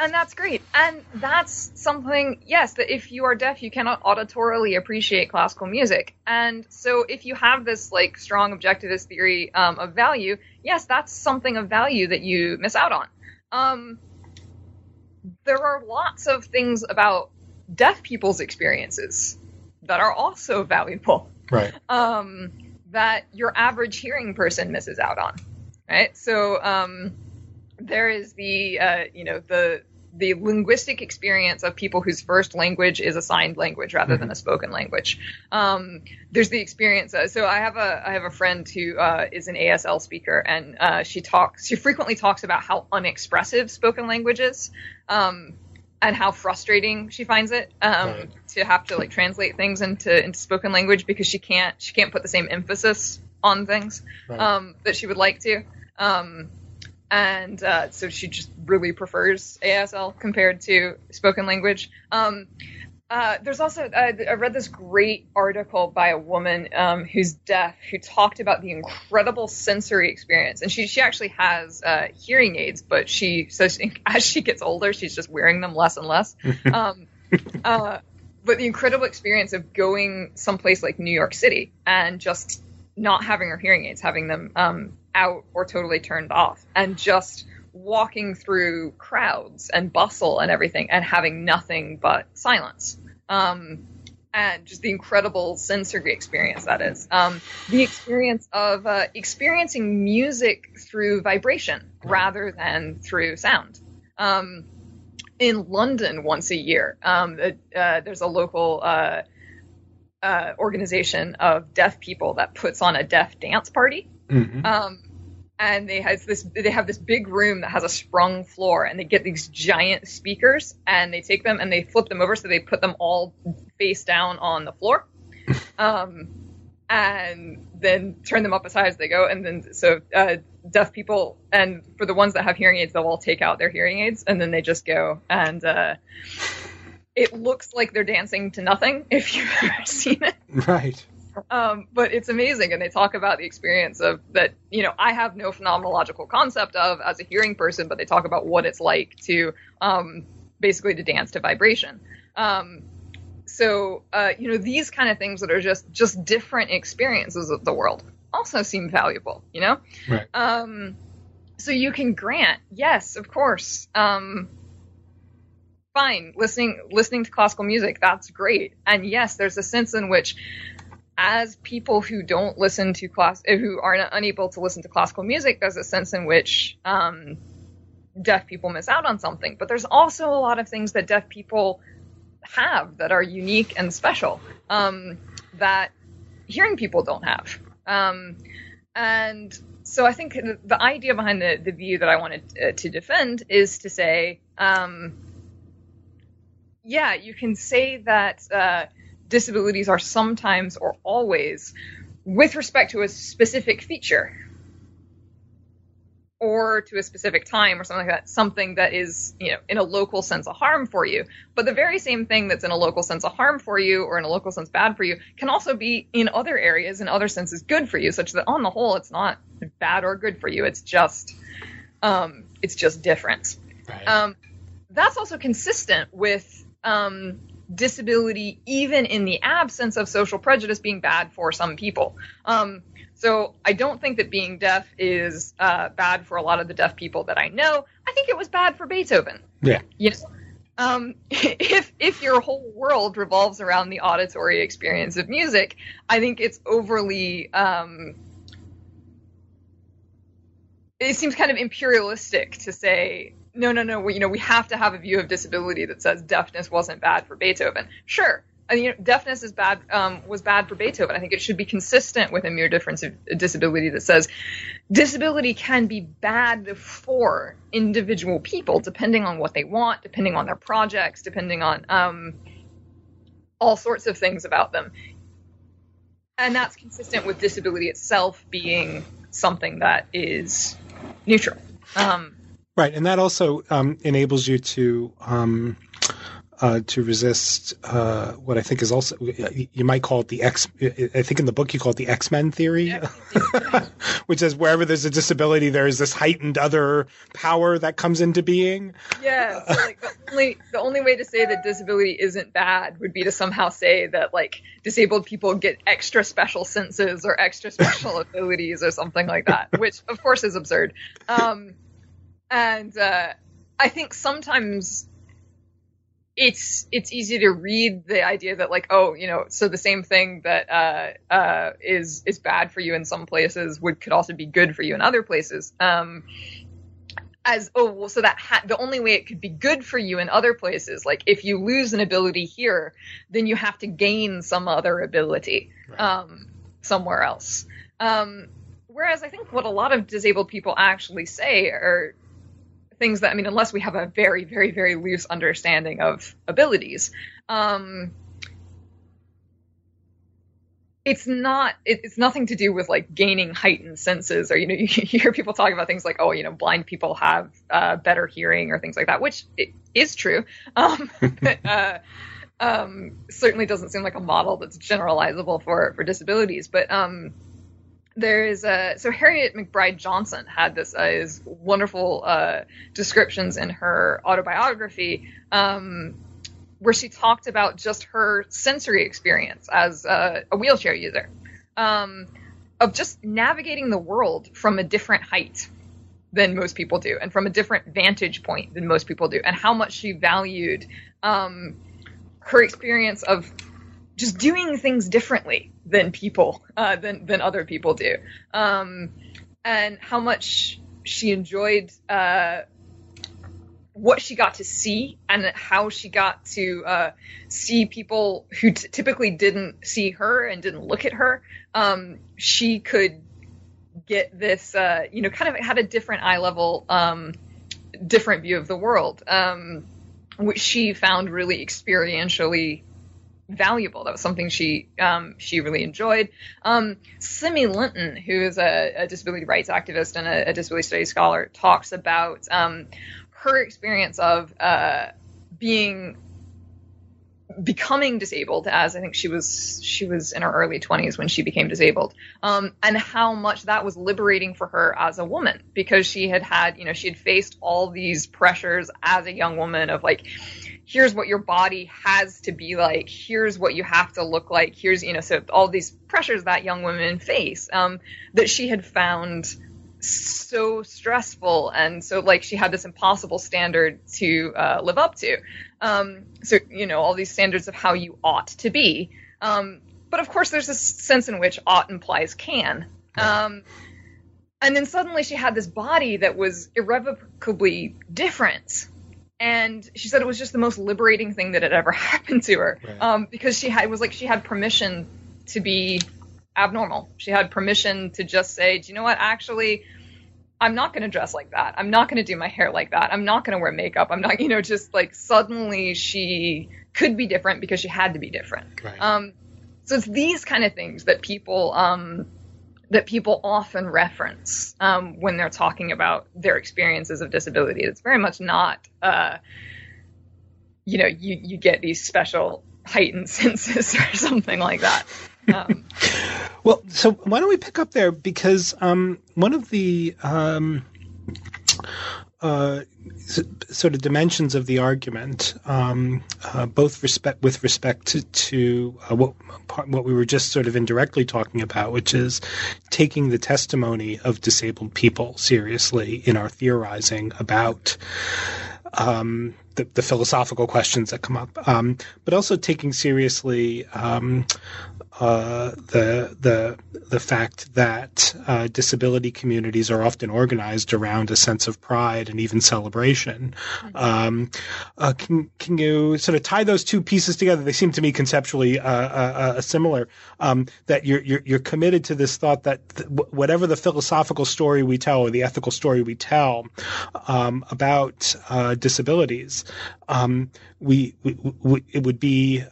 and that's great. And that's something, yes, that if you are deaf, you cannot auditorily appreciate classical music. And so if you have this like strong objectivist theory um, of value, yes, that's something of value that you miss out on. Um, there are lots of things about deaf people's experiences that are also valuable. Right. Um, that your average hearing person misses out on. Right. So um, there is the uh, you know the the linguistic experience of people whose first language is a signed language rather mm-hmm. than a spoken language. Um, there's the experience. Uh, so I have a I have a friend who uh, is an ASL speaker, and uh, she talks. She frequently talks about how unexpressive spoken language is. Um, and how frustrating she finds it um, right. to have to like translate things into into spoken language because she can't she can't put the same emphasis on things right. um, that she would like to. Um, and uh, so she just really prefers ASL compared to spoken language. Um, uh, there's also uh, I read this great article by a woman um, who's deaf who talked about the incredible sensory experience, and she she actually has uh, hearing aids, but she says as she gets older, she's just wearing them less and less. um, uh, but the incredible experience of going someplace like New York City and just not having her hearing aids, having them um, out or totally turned off, and just walking through crowds and bustle and everything and having nothing but silence. Um, and just the incredible sensory experience that is. Um, the experience of uh, experiencing music through vibration rather than through sound. Um, in London, once a year, um, uh, there's a local uh, uh, organization of deaf people that puts on a deaf dance party. Mm-hmm. Um, and they has this they have this big room that has a sprung floor and they get these giant speakers and they take them and they flip them over so they put them all face down on the floor. Um, and then turn them up as high as they go and then so uh, deaf people and for the ones that have hearing aids they'll all take out their hearing aids and then they just go and uh, it looks like they're dancing to nothing if you've ever seen it. Right um, but it's amazing, and they talk about the experience of that. You know, I have no phenomenological concept of as a hearing person, but they talk about what it's like to um, basically to dance to vibration. Um, so uh, you know, these kind of things that are just just different experiences of the world also seem valuable. You know, right. Um, so you can grant, yes, of course. Um, fine listening listening to classical music that's great and yes there's a sense in which as people who don't listen to class, who are not unable to listen to classical music, there's a sense in which um, deaf people miss out on something. But there's also a lot of things that deaf people have that are unique and special um, that hearing people don't have. Um, and so I think the, idea behind the, the view that I wanted uh, to defend is to say, um, yeah, you can say that uh, disabilities are sometimes or always with respect to a specific feature or to a specific time or something like that, something that is, you know, in a local sense a harm for you. But the very same thing that's in a local sense a harm for you or in a local sense bad for you can also be in other areas, in other senses good for you, such that on the whole it's not bad or good for you. It's just um, it's just different. Right. Um, that's also consistent with um, disability, even in the absence of social prejudice, being bad for some people. Um, so I don't think that being deaf is uh, bad for a lot of the deaf people that I know. I think it was bad for Beethoven. Yeah. Yes. Um, if if your whole world revolves around the auditory experience of music, I think it's overly. Um, it seems kind of imperialistic to say no, no, no. We, you know, we have to have a view of disability that says deafness wasn't bad for Beethoven. Sure, I mean, you know, deafness is bad um, was bad for Beethoven. I think it should be consistent with a mere difference of disability that says disability can be bad for individual people depending on what they want, depending on their projects, depending on um, all sorts of things about them, and that's consistent with disability itself being something that is neutral. Um, right, and that also um, enables you to um, uh, to resist uh, what I think is also you might call it the X. I think in the book you call it the X Men theory, which is wherever there's a disability, there is this heightened other power that comes into being. Yeah, so like the only the only way to say that disability isn't bad would be to somehow say that like disabled people get extra special senses or extra special abilities or something like that, which of course is absurd. Um, and uh, I think sometimes it's it's easy to read the idea that like oh you know so the same thing that uh, uh, is is bad for you in some places would could also be good for you in other places um, as oh well so that ha- the only way it could be good for you in other places like if you lose an ability here then you have to gain some other ability right. um, somewhere else um, whereas i think what a lot of disabled people actually say are things that I mean, unless we have a very, very, very loose understanding of abilities, um, it's not. It, it's nothing to do with like gaining heightened senses, or you know, you hear people talking about things like, oh, you know, blind people have uh, better hearing or things like that, which is true. Um, but, uh, um, certainly doesn't seem like a model that's generalizable for for disabilities, but um, there is a so Harriet McBryde Johnson had this uh, is wonderful uh, descriptions in her autobiography um, where she talked about just her sensory experience as a, a wheelchair user um, of just navigating the world from a different height than most people do and from a different vantage point than most people do and how much she valued um, her experience of just doing things differently than people uh, than than other people do, um, and how much she enjoyed uh, what she got to see and how she got to uh, see people who t- typically didn't see her and didn't look at her. Um, she could get this, uh, you know, kind of had a different eye level, um, different view of the world, um, which she found really experientially valuable. That was something she um, she really enjoyed. Um, Simi Linton, who is a, a, disability rights activist and a, a disability studies scholar, talks about um, her experience of uh, being becoming disabled as I think she was she was in her early 20s when she became disabled um, and how much that was liberating for her as a woman because she had had you know she had faced all these pressures as a young woman of like here's what your body has to be like. Here's what you have to look like. Here's you know so all these pressures that young women face um, that she had found so stressful and so like she had this impossible standard to uh, live up to. Um, so you know all these standards of how you ought to be. Um, but of course there's this sense in which ought implies can. Um, and then suddenly she had this body that was irrevocably different and she said it was just the most liberating thing that had ever happened to her right. um, because she had it was like she had permission to be abnormal. She had permission to just say, do you know what? Actually, I'm not going to dress like that. I'm not going to do my hair like that. I'm not going to wear makeup. I'm not, you know, just like suddenly she could be different because she had to be different. Right. Um, so it's these kind of things that people um, that people often reference um, when they're talking about their experiences of disability. It's very much not, uh, you know, you you get these special heightened senses or something like that. Um, well, so why don't we pick up there because um, one of the um, uh, sort of dimensions of the argument, um, uh, both respect with respect to, to uh, what what we were just sort of indirectly talking about, which is taking the testimony of disabled people seriously in our theorizing about um, the, the, philosophical questions that come up, um, but also taking seriously um, uh, the the the fact that uh, disability communities are often organized around a sense of pride and even celebration. Um, uh, can can you sort of tie those two pieces together? They seem to me conceptually uh, uh, uh, similar. Um, that you're, you're, you're committed to this thought that th- whatever the philosophical story we tell or the ethical story we tell um, about disabilities, um, we, we, we, it would be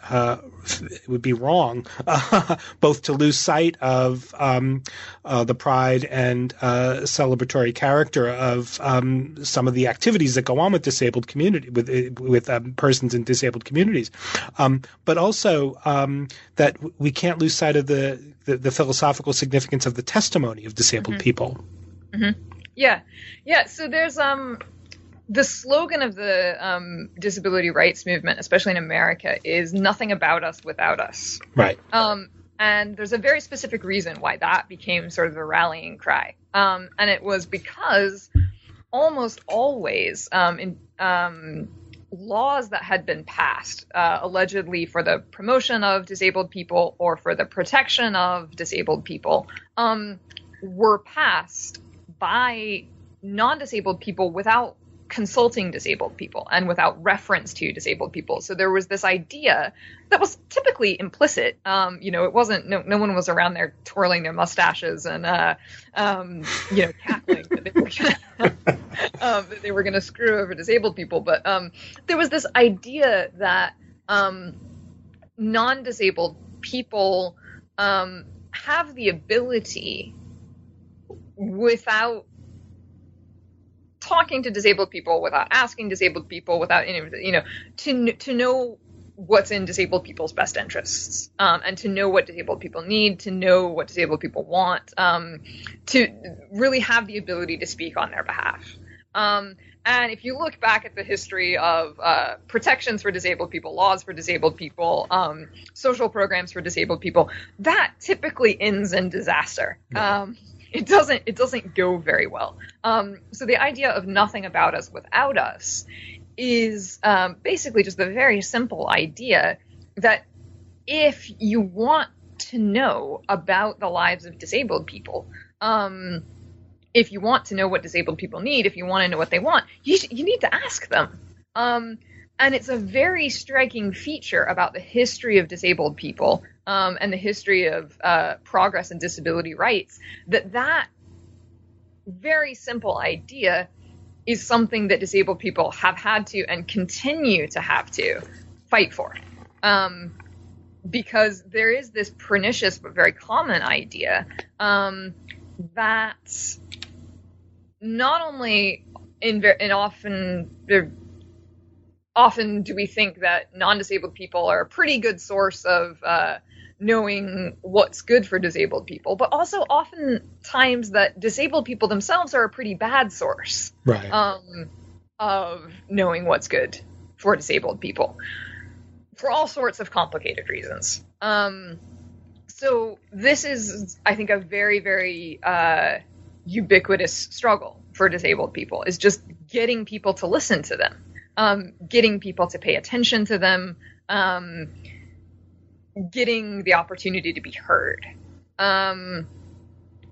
it would be wrong both to lose sight of um, uh, the pride and uh, celebratory character of um, some of the activities that go on with disabled community with with um, persons in disabled communities, um, but also um, that we can't lose sight of the, the, the philosophical significance of the testimony of disabled mm-hmm. people. Mm-hmm. Yeah, yeah. So there's um the slogan of the um, disability rights movement, especially in America, is "Nothing about us without us." Right. Um, and there's a very specific reason why that became sort of a rallying cry, um, and it was because almost always um, in um, laws that had been passed, uh, allegedly for the promotion of disabled people or for the protection of disabled people, um, were passed by non-disabled people without consulting disabled people and without reference to disabled people. So there was this idea that was typically implicit. Um, you know, it wasn't no, no one was around there twirling their mustaches and uh, um, you know cackling that they were gonna, um, they were going to screw over disabled people. But um, there was this idea that um, non-disabled people um, have the ability without talking to disabled people, without asking disabled people, without any, you know to to know what's in disabled people's best interests um, and to know what disabled people need, to know what disabled people want, um, to really have the ability to speak on their behalf. Um, and if you look back at the history of uh, protections for disabled people, laws for disabled people, um, social programs for disabled people, that typically ends in disaster. Um, it doesn't it doesn't go very well. Um, so the idea of nothing about us without us is um, basically just the very simple idea that if you want to know about the lives of disabled people, um, if you want to know what disabled people need, if you want to know what they want, you, you need to ask them. Um, and it's a very striking feature about the history of disabled people um, and the history of uh, progress and disability rights that that very simple idea is something that disabled people have had to and continue to have to fight for. Um, because there is this pernicious but very common idea um, that not only in, in often often do we think that non-disabled people are a pretty good source of uh, knowing what's good for disabled people, but also often times that disabled people themselves are a pretty bad source right. um, of knowing what's good for disabled people for all sorts of complicated reasons. Um, so this is, I think, a very, very uh, ubiquitous struggle for disabled people is just getting people to listen to them, um, getting people to pay attention to them, um, getting the opportunity to be heard. Um,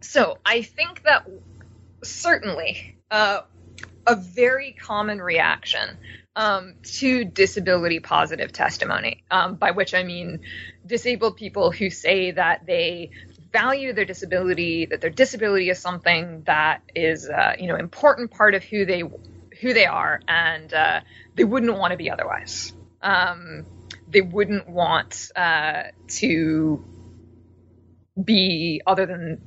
so I think that certainly uh, a very common reaction um, to disability positive testimony, um, by which I mean disabled people who say that they value their disability, that their disability is something that is, uh, you know, important part of who they who they are, and uh, they wouldn't want to be otherwise. Um, they wouldn't want uh, to be other than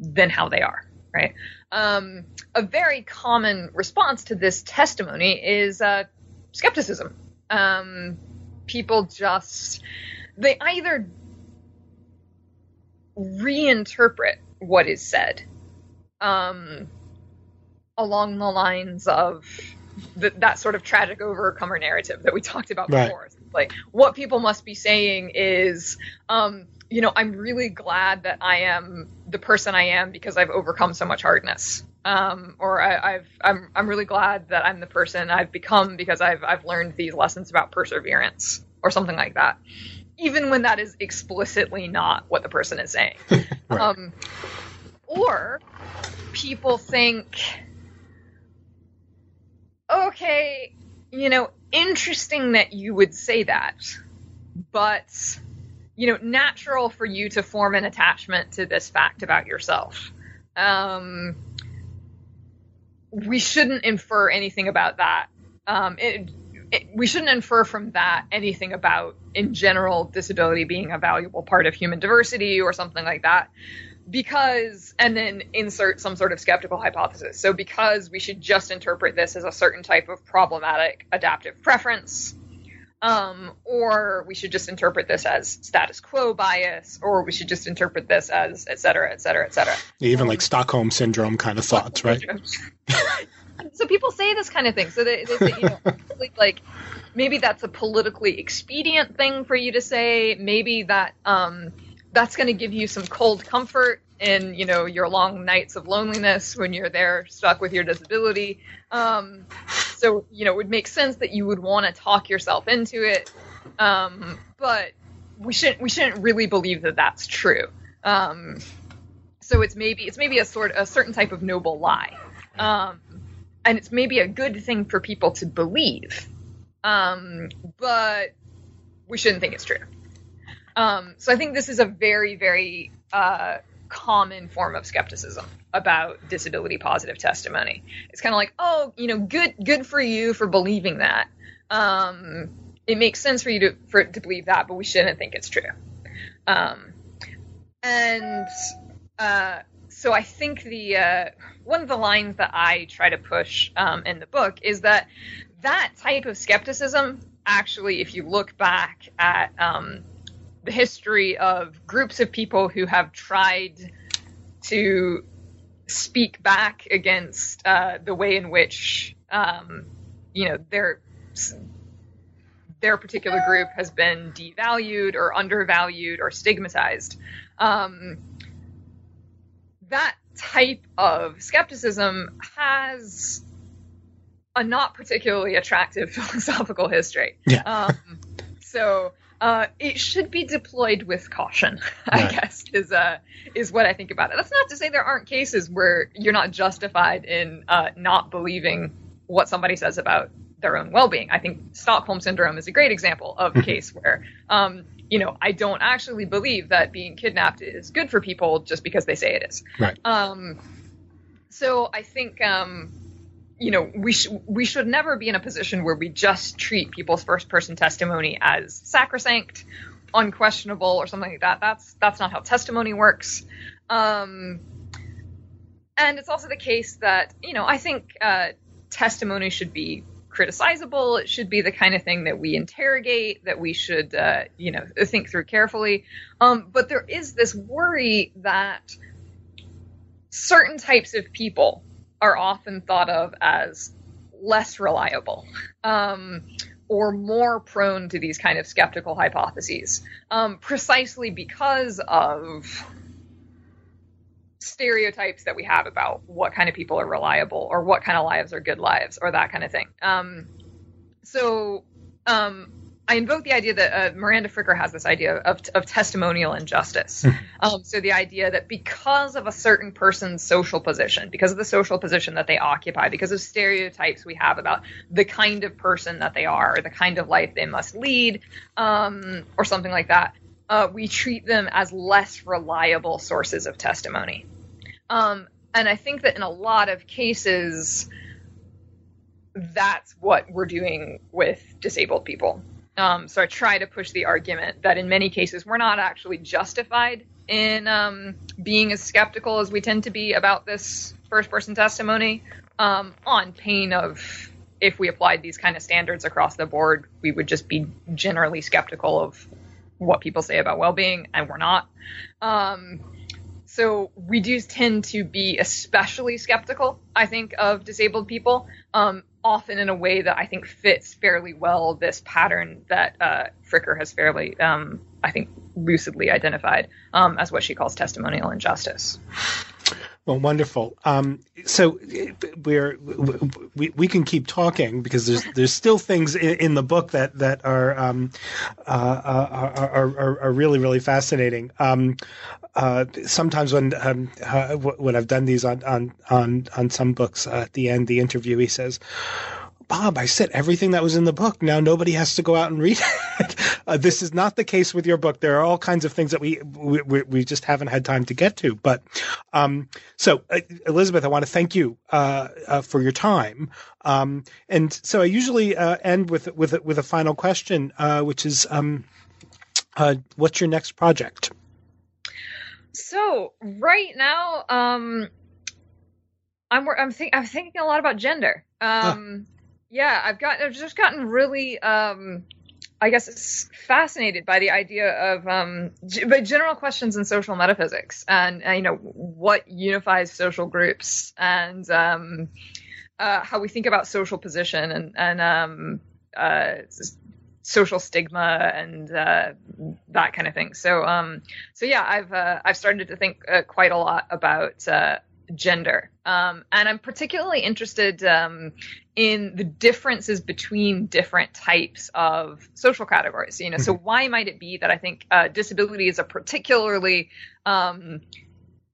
than how they are, right? Um, a very common response to this testimony is uh, skepticism. Um, people just they either reinterpret what is said um, along the lines of the, that sort of tragic overcomer narrative that we talked about Right. before. Like what people must be saying is, um, you know, I'm really glad that I am the person I am because I've overcome so much hardness. Um, or I, I've I'm I'm really glad that I'm the person I've become because I've I've learned these lessons about perseverance or something like that. Even when that is explicitly not what the person is saying. Right. Um, or people think, okay, you know, interesting that you would say that, but, you know, natural for you to form an attachment to this fact about yourself. Um, we shouldn't infer anything about that. Um, it, it, we shouldn't infer from that anything about, in general, disability being a valuable part of human diversity or something like that because and then insert some sort of skeptical hypothesis so because we should just interpret this as a certain type of problematic adaptive preference um, or we should just interpret this as status quo bias or we should just interpret this as et cetera et cetera et cetera Even like Stockholm syndrome kind of thoughts, right? so people say this kind of thing. So they, they say, you know, like, like maybe that's a politically expedient thing for you to say. Maybe that um, that's going to give you some cold comfort in you know your long nights of loneliness when you're there stuck with your disability. Um, so you know it would make sense that you would want to talk yourself into it, um, but we shouldn't we shouldn't really believe that that's true. Um, so it's maybe it's maybe a sort a certain type of noble lie. Um, and it's maybe a good thing for people to believe, um, but we shouldn't think it's true. Um, so I think this is a very, very uh, common form of skepticism about disability positive testimony. It's kind of like, oh, you know, good, good for you for believing that. Um, it makes sense for you to for to believe that, but we shouldn't think it's true. Um, and uh, so I think the uh, one of the lines that I try to push um, in the book is that that type of skepticism actually, if you look back at um, the history of groups of people who have tried to speak back against uh, the way in which um, you know their their particular group has been devalued or undervalued or stigmatized. Um, that type of skepticism has a not particularly attractive philosophical history. Yeah. Um, so uh, it should be deployed with caution, I Right. guess, is uh, is what I think about it. That's not to say there aren't cases where you're not justified in uh, not believing what somebody says about their own well-being. I think Stockholm syndrome is a great example of a case where, um, you know, I don't actually believe that being kidnapped is good for people just because they say it is. Right. Um, so I think, um, you know, we sh- we should never be in a position where we just treat people's first-person testimony as sacrosanct, unquestionable, or something like that. That's that's not how testimony works. Um, and it's also the case that you know I think uh, testimony should be criticizable. It should be the kind of thing that we interrogate, that we should uh, you know think through carefully. Um, but there is this worry that certain types of people are often thought of as less reliable. Um, or more prone to these kind of skeptical hypotheses, um, precisely because of stereotypes that we have about what kind of people are reliable or what kind of lives are good lives or that kind of thing. Um, so um, I invoke the idea that uh, Miranda Fricker has this idea of, of testimonial injustice. um, so the idea that because of a certain person's social position, because of the social position that they occupy, because of stereotypes we have about the kind of person that they are or the kind of life they must lead, um, or something like that, uh, we treat them as less reliable sources of testimony. Um, and I think that in a lot of cases, that's what we're doing with disabled people. Um, so I try to push the argument that in many cases we're not actually justified in um, being as skeptical as we tend to be about this first person testimony um, on pain of if we applied these kind of standards across the board, we would just be generally skeptical of what people say about well being, and we're not. Um, so we do tend to be especially skeptical, I think, of disabled people, um, often in a way that I think fits fairly well this pattern that uh, Fricker has fairly, um, I think, lucidly identified um, as what she calls testimonial injustice. Well, wonderful. Um, so we're we, we can keep talking because there's there's still things in, in the book that that are, um, uh, uh are, are, are really really fascinating. Um, uh, sometimes when um, uh, when I've done these on on on on some books, uh, at the end the interviewee says, Bob, I said everything that was in the book. Now nobody has to go out and read it. Uh, this is not the case with your book. There are all kinds of things that we we, we just haven't had time to get to. But um, so, uh, Elizabeth, I want to thank you uh, uh for your time. Um, and so, I usually uh, end with with with a final question, uh, which is, um, what's your next project? So right now, um, I'm I'm, think, I'm thinking a lot about gender. Um, huh yeah, I've got I've just gotten really um I guess fascinated by the idea of um g- general questions in social metaphysics and uh, you know what unifies social groups and um uh, how we think about social position and and um uh social stigma and uh, that kind of thing. So um so yeah, I've uh, I've started to think uh, quite a lot about uh, gender. Um, and I'm particularly interested um, in the differences between different types of social categories. You know, mm-hmm. so why might it be that I think uh, disability is a particularly um,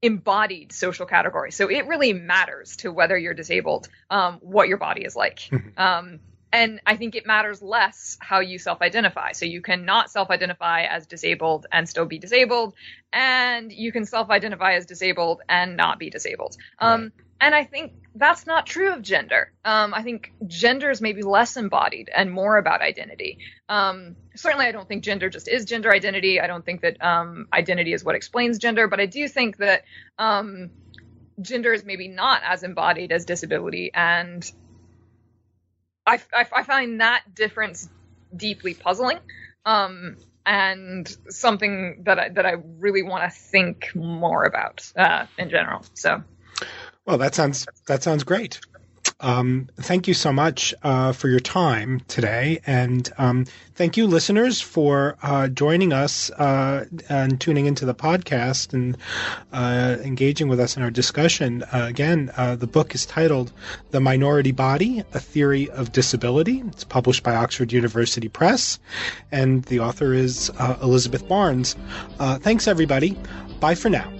embodied social category? So it really matters to whether you're disabled um, what your body is like. Mm-hmm. Um, and I think it matters less how you self identify. So you can not self identify as disabled and still be disabled, and you can self identify as disabled and not be disabled. Um, right. And I think that's not true of gender. Um, I think gender is maybe less embodied and more about identity. Um, certainly, I don't think gender just is gender identity. I don't think that um, identity is what explains gender, but I do think that um, gender is maybe not as embodied as disability and I, I, I find that difference deeply puzzling. Um, and something that I, that I really want to think more about uh, in general. So, well, that sounds that sounds great. Um, thank you so much uh, for your time today. And um, thank you, listeners, for uh, joining us uh, and tuning into the podcast and uh, engaging with us in our discussion. Uh, again, uh, the book is titled The Minority Body A Theory of Disability. It's published by Oxford University Press, and the author is Elizabeth Barnes. thanks, everybody. Bye for now.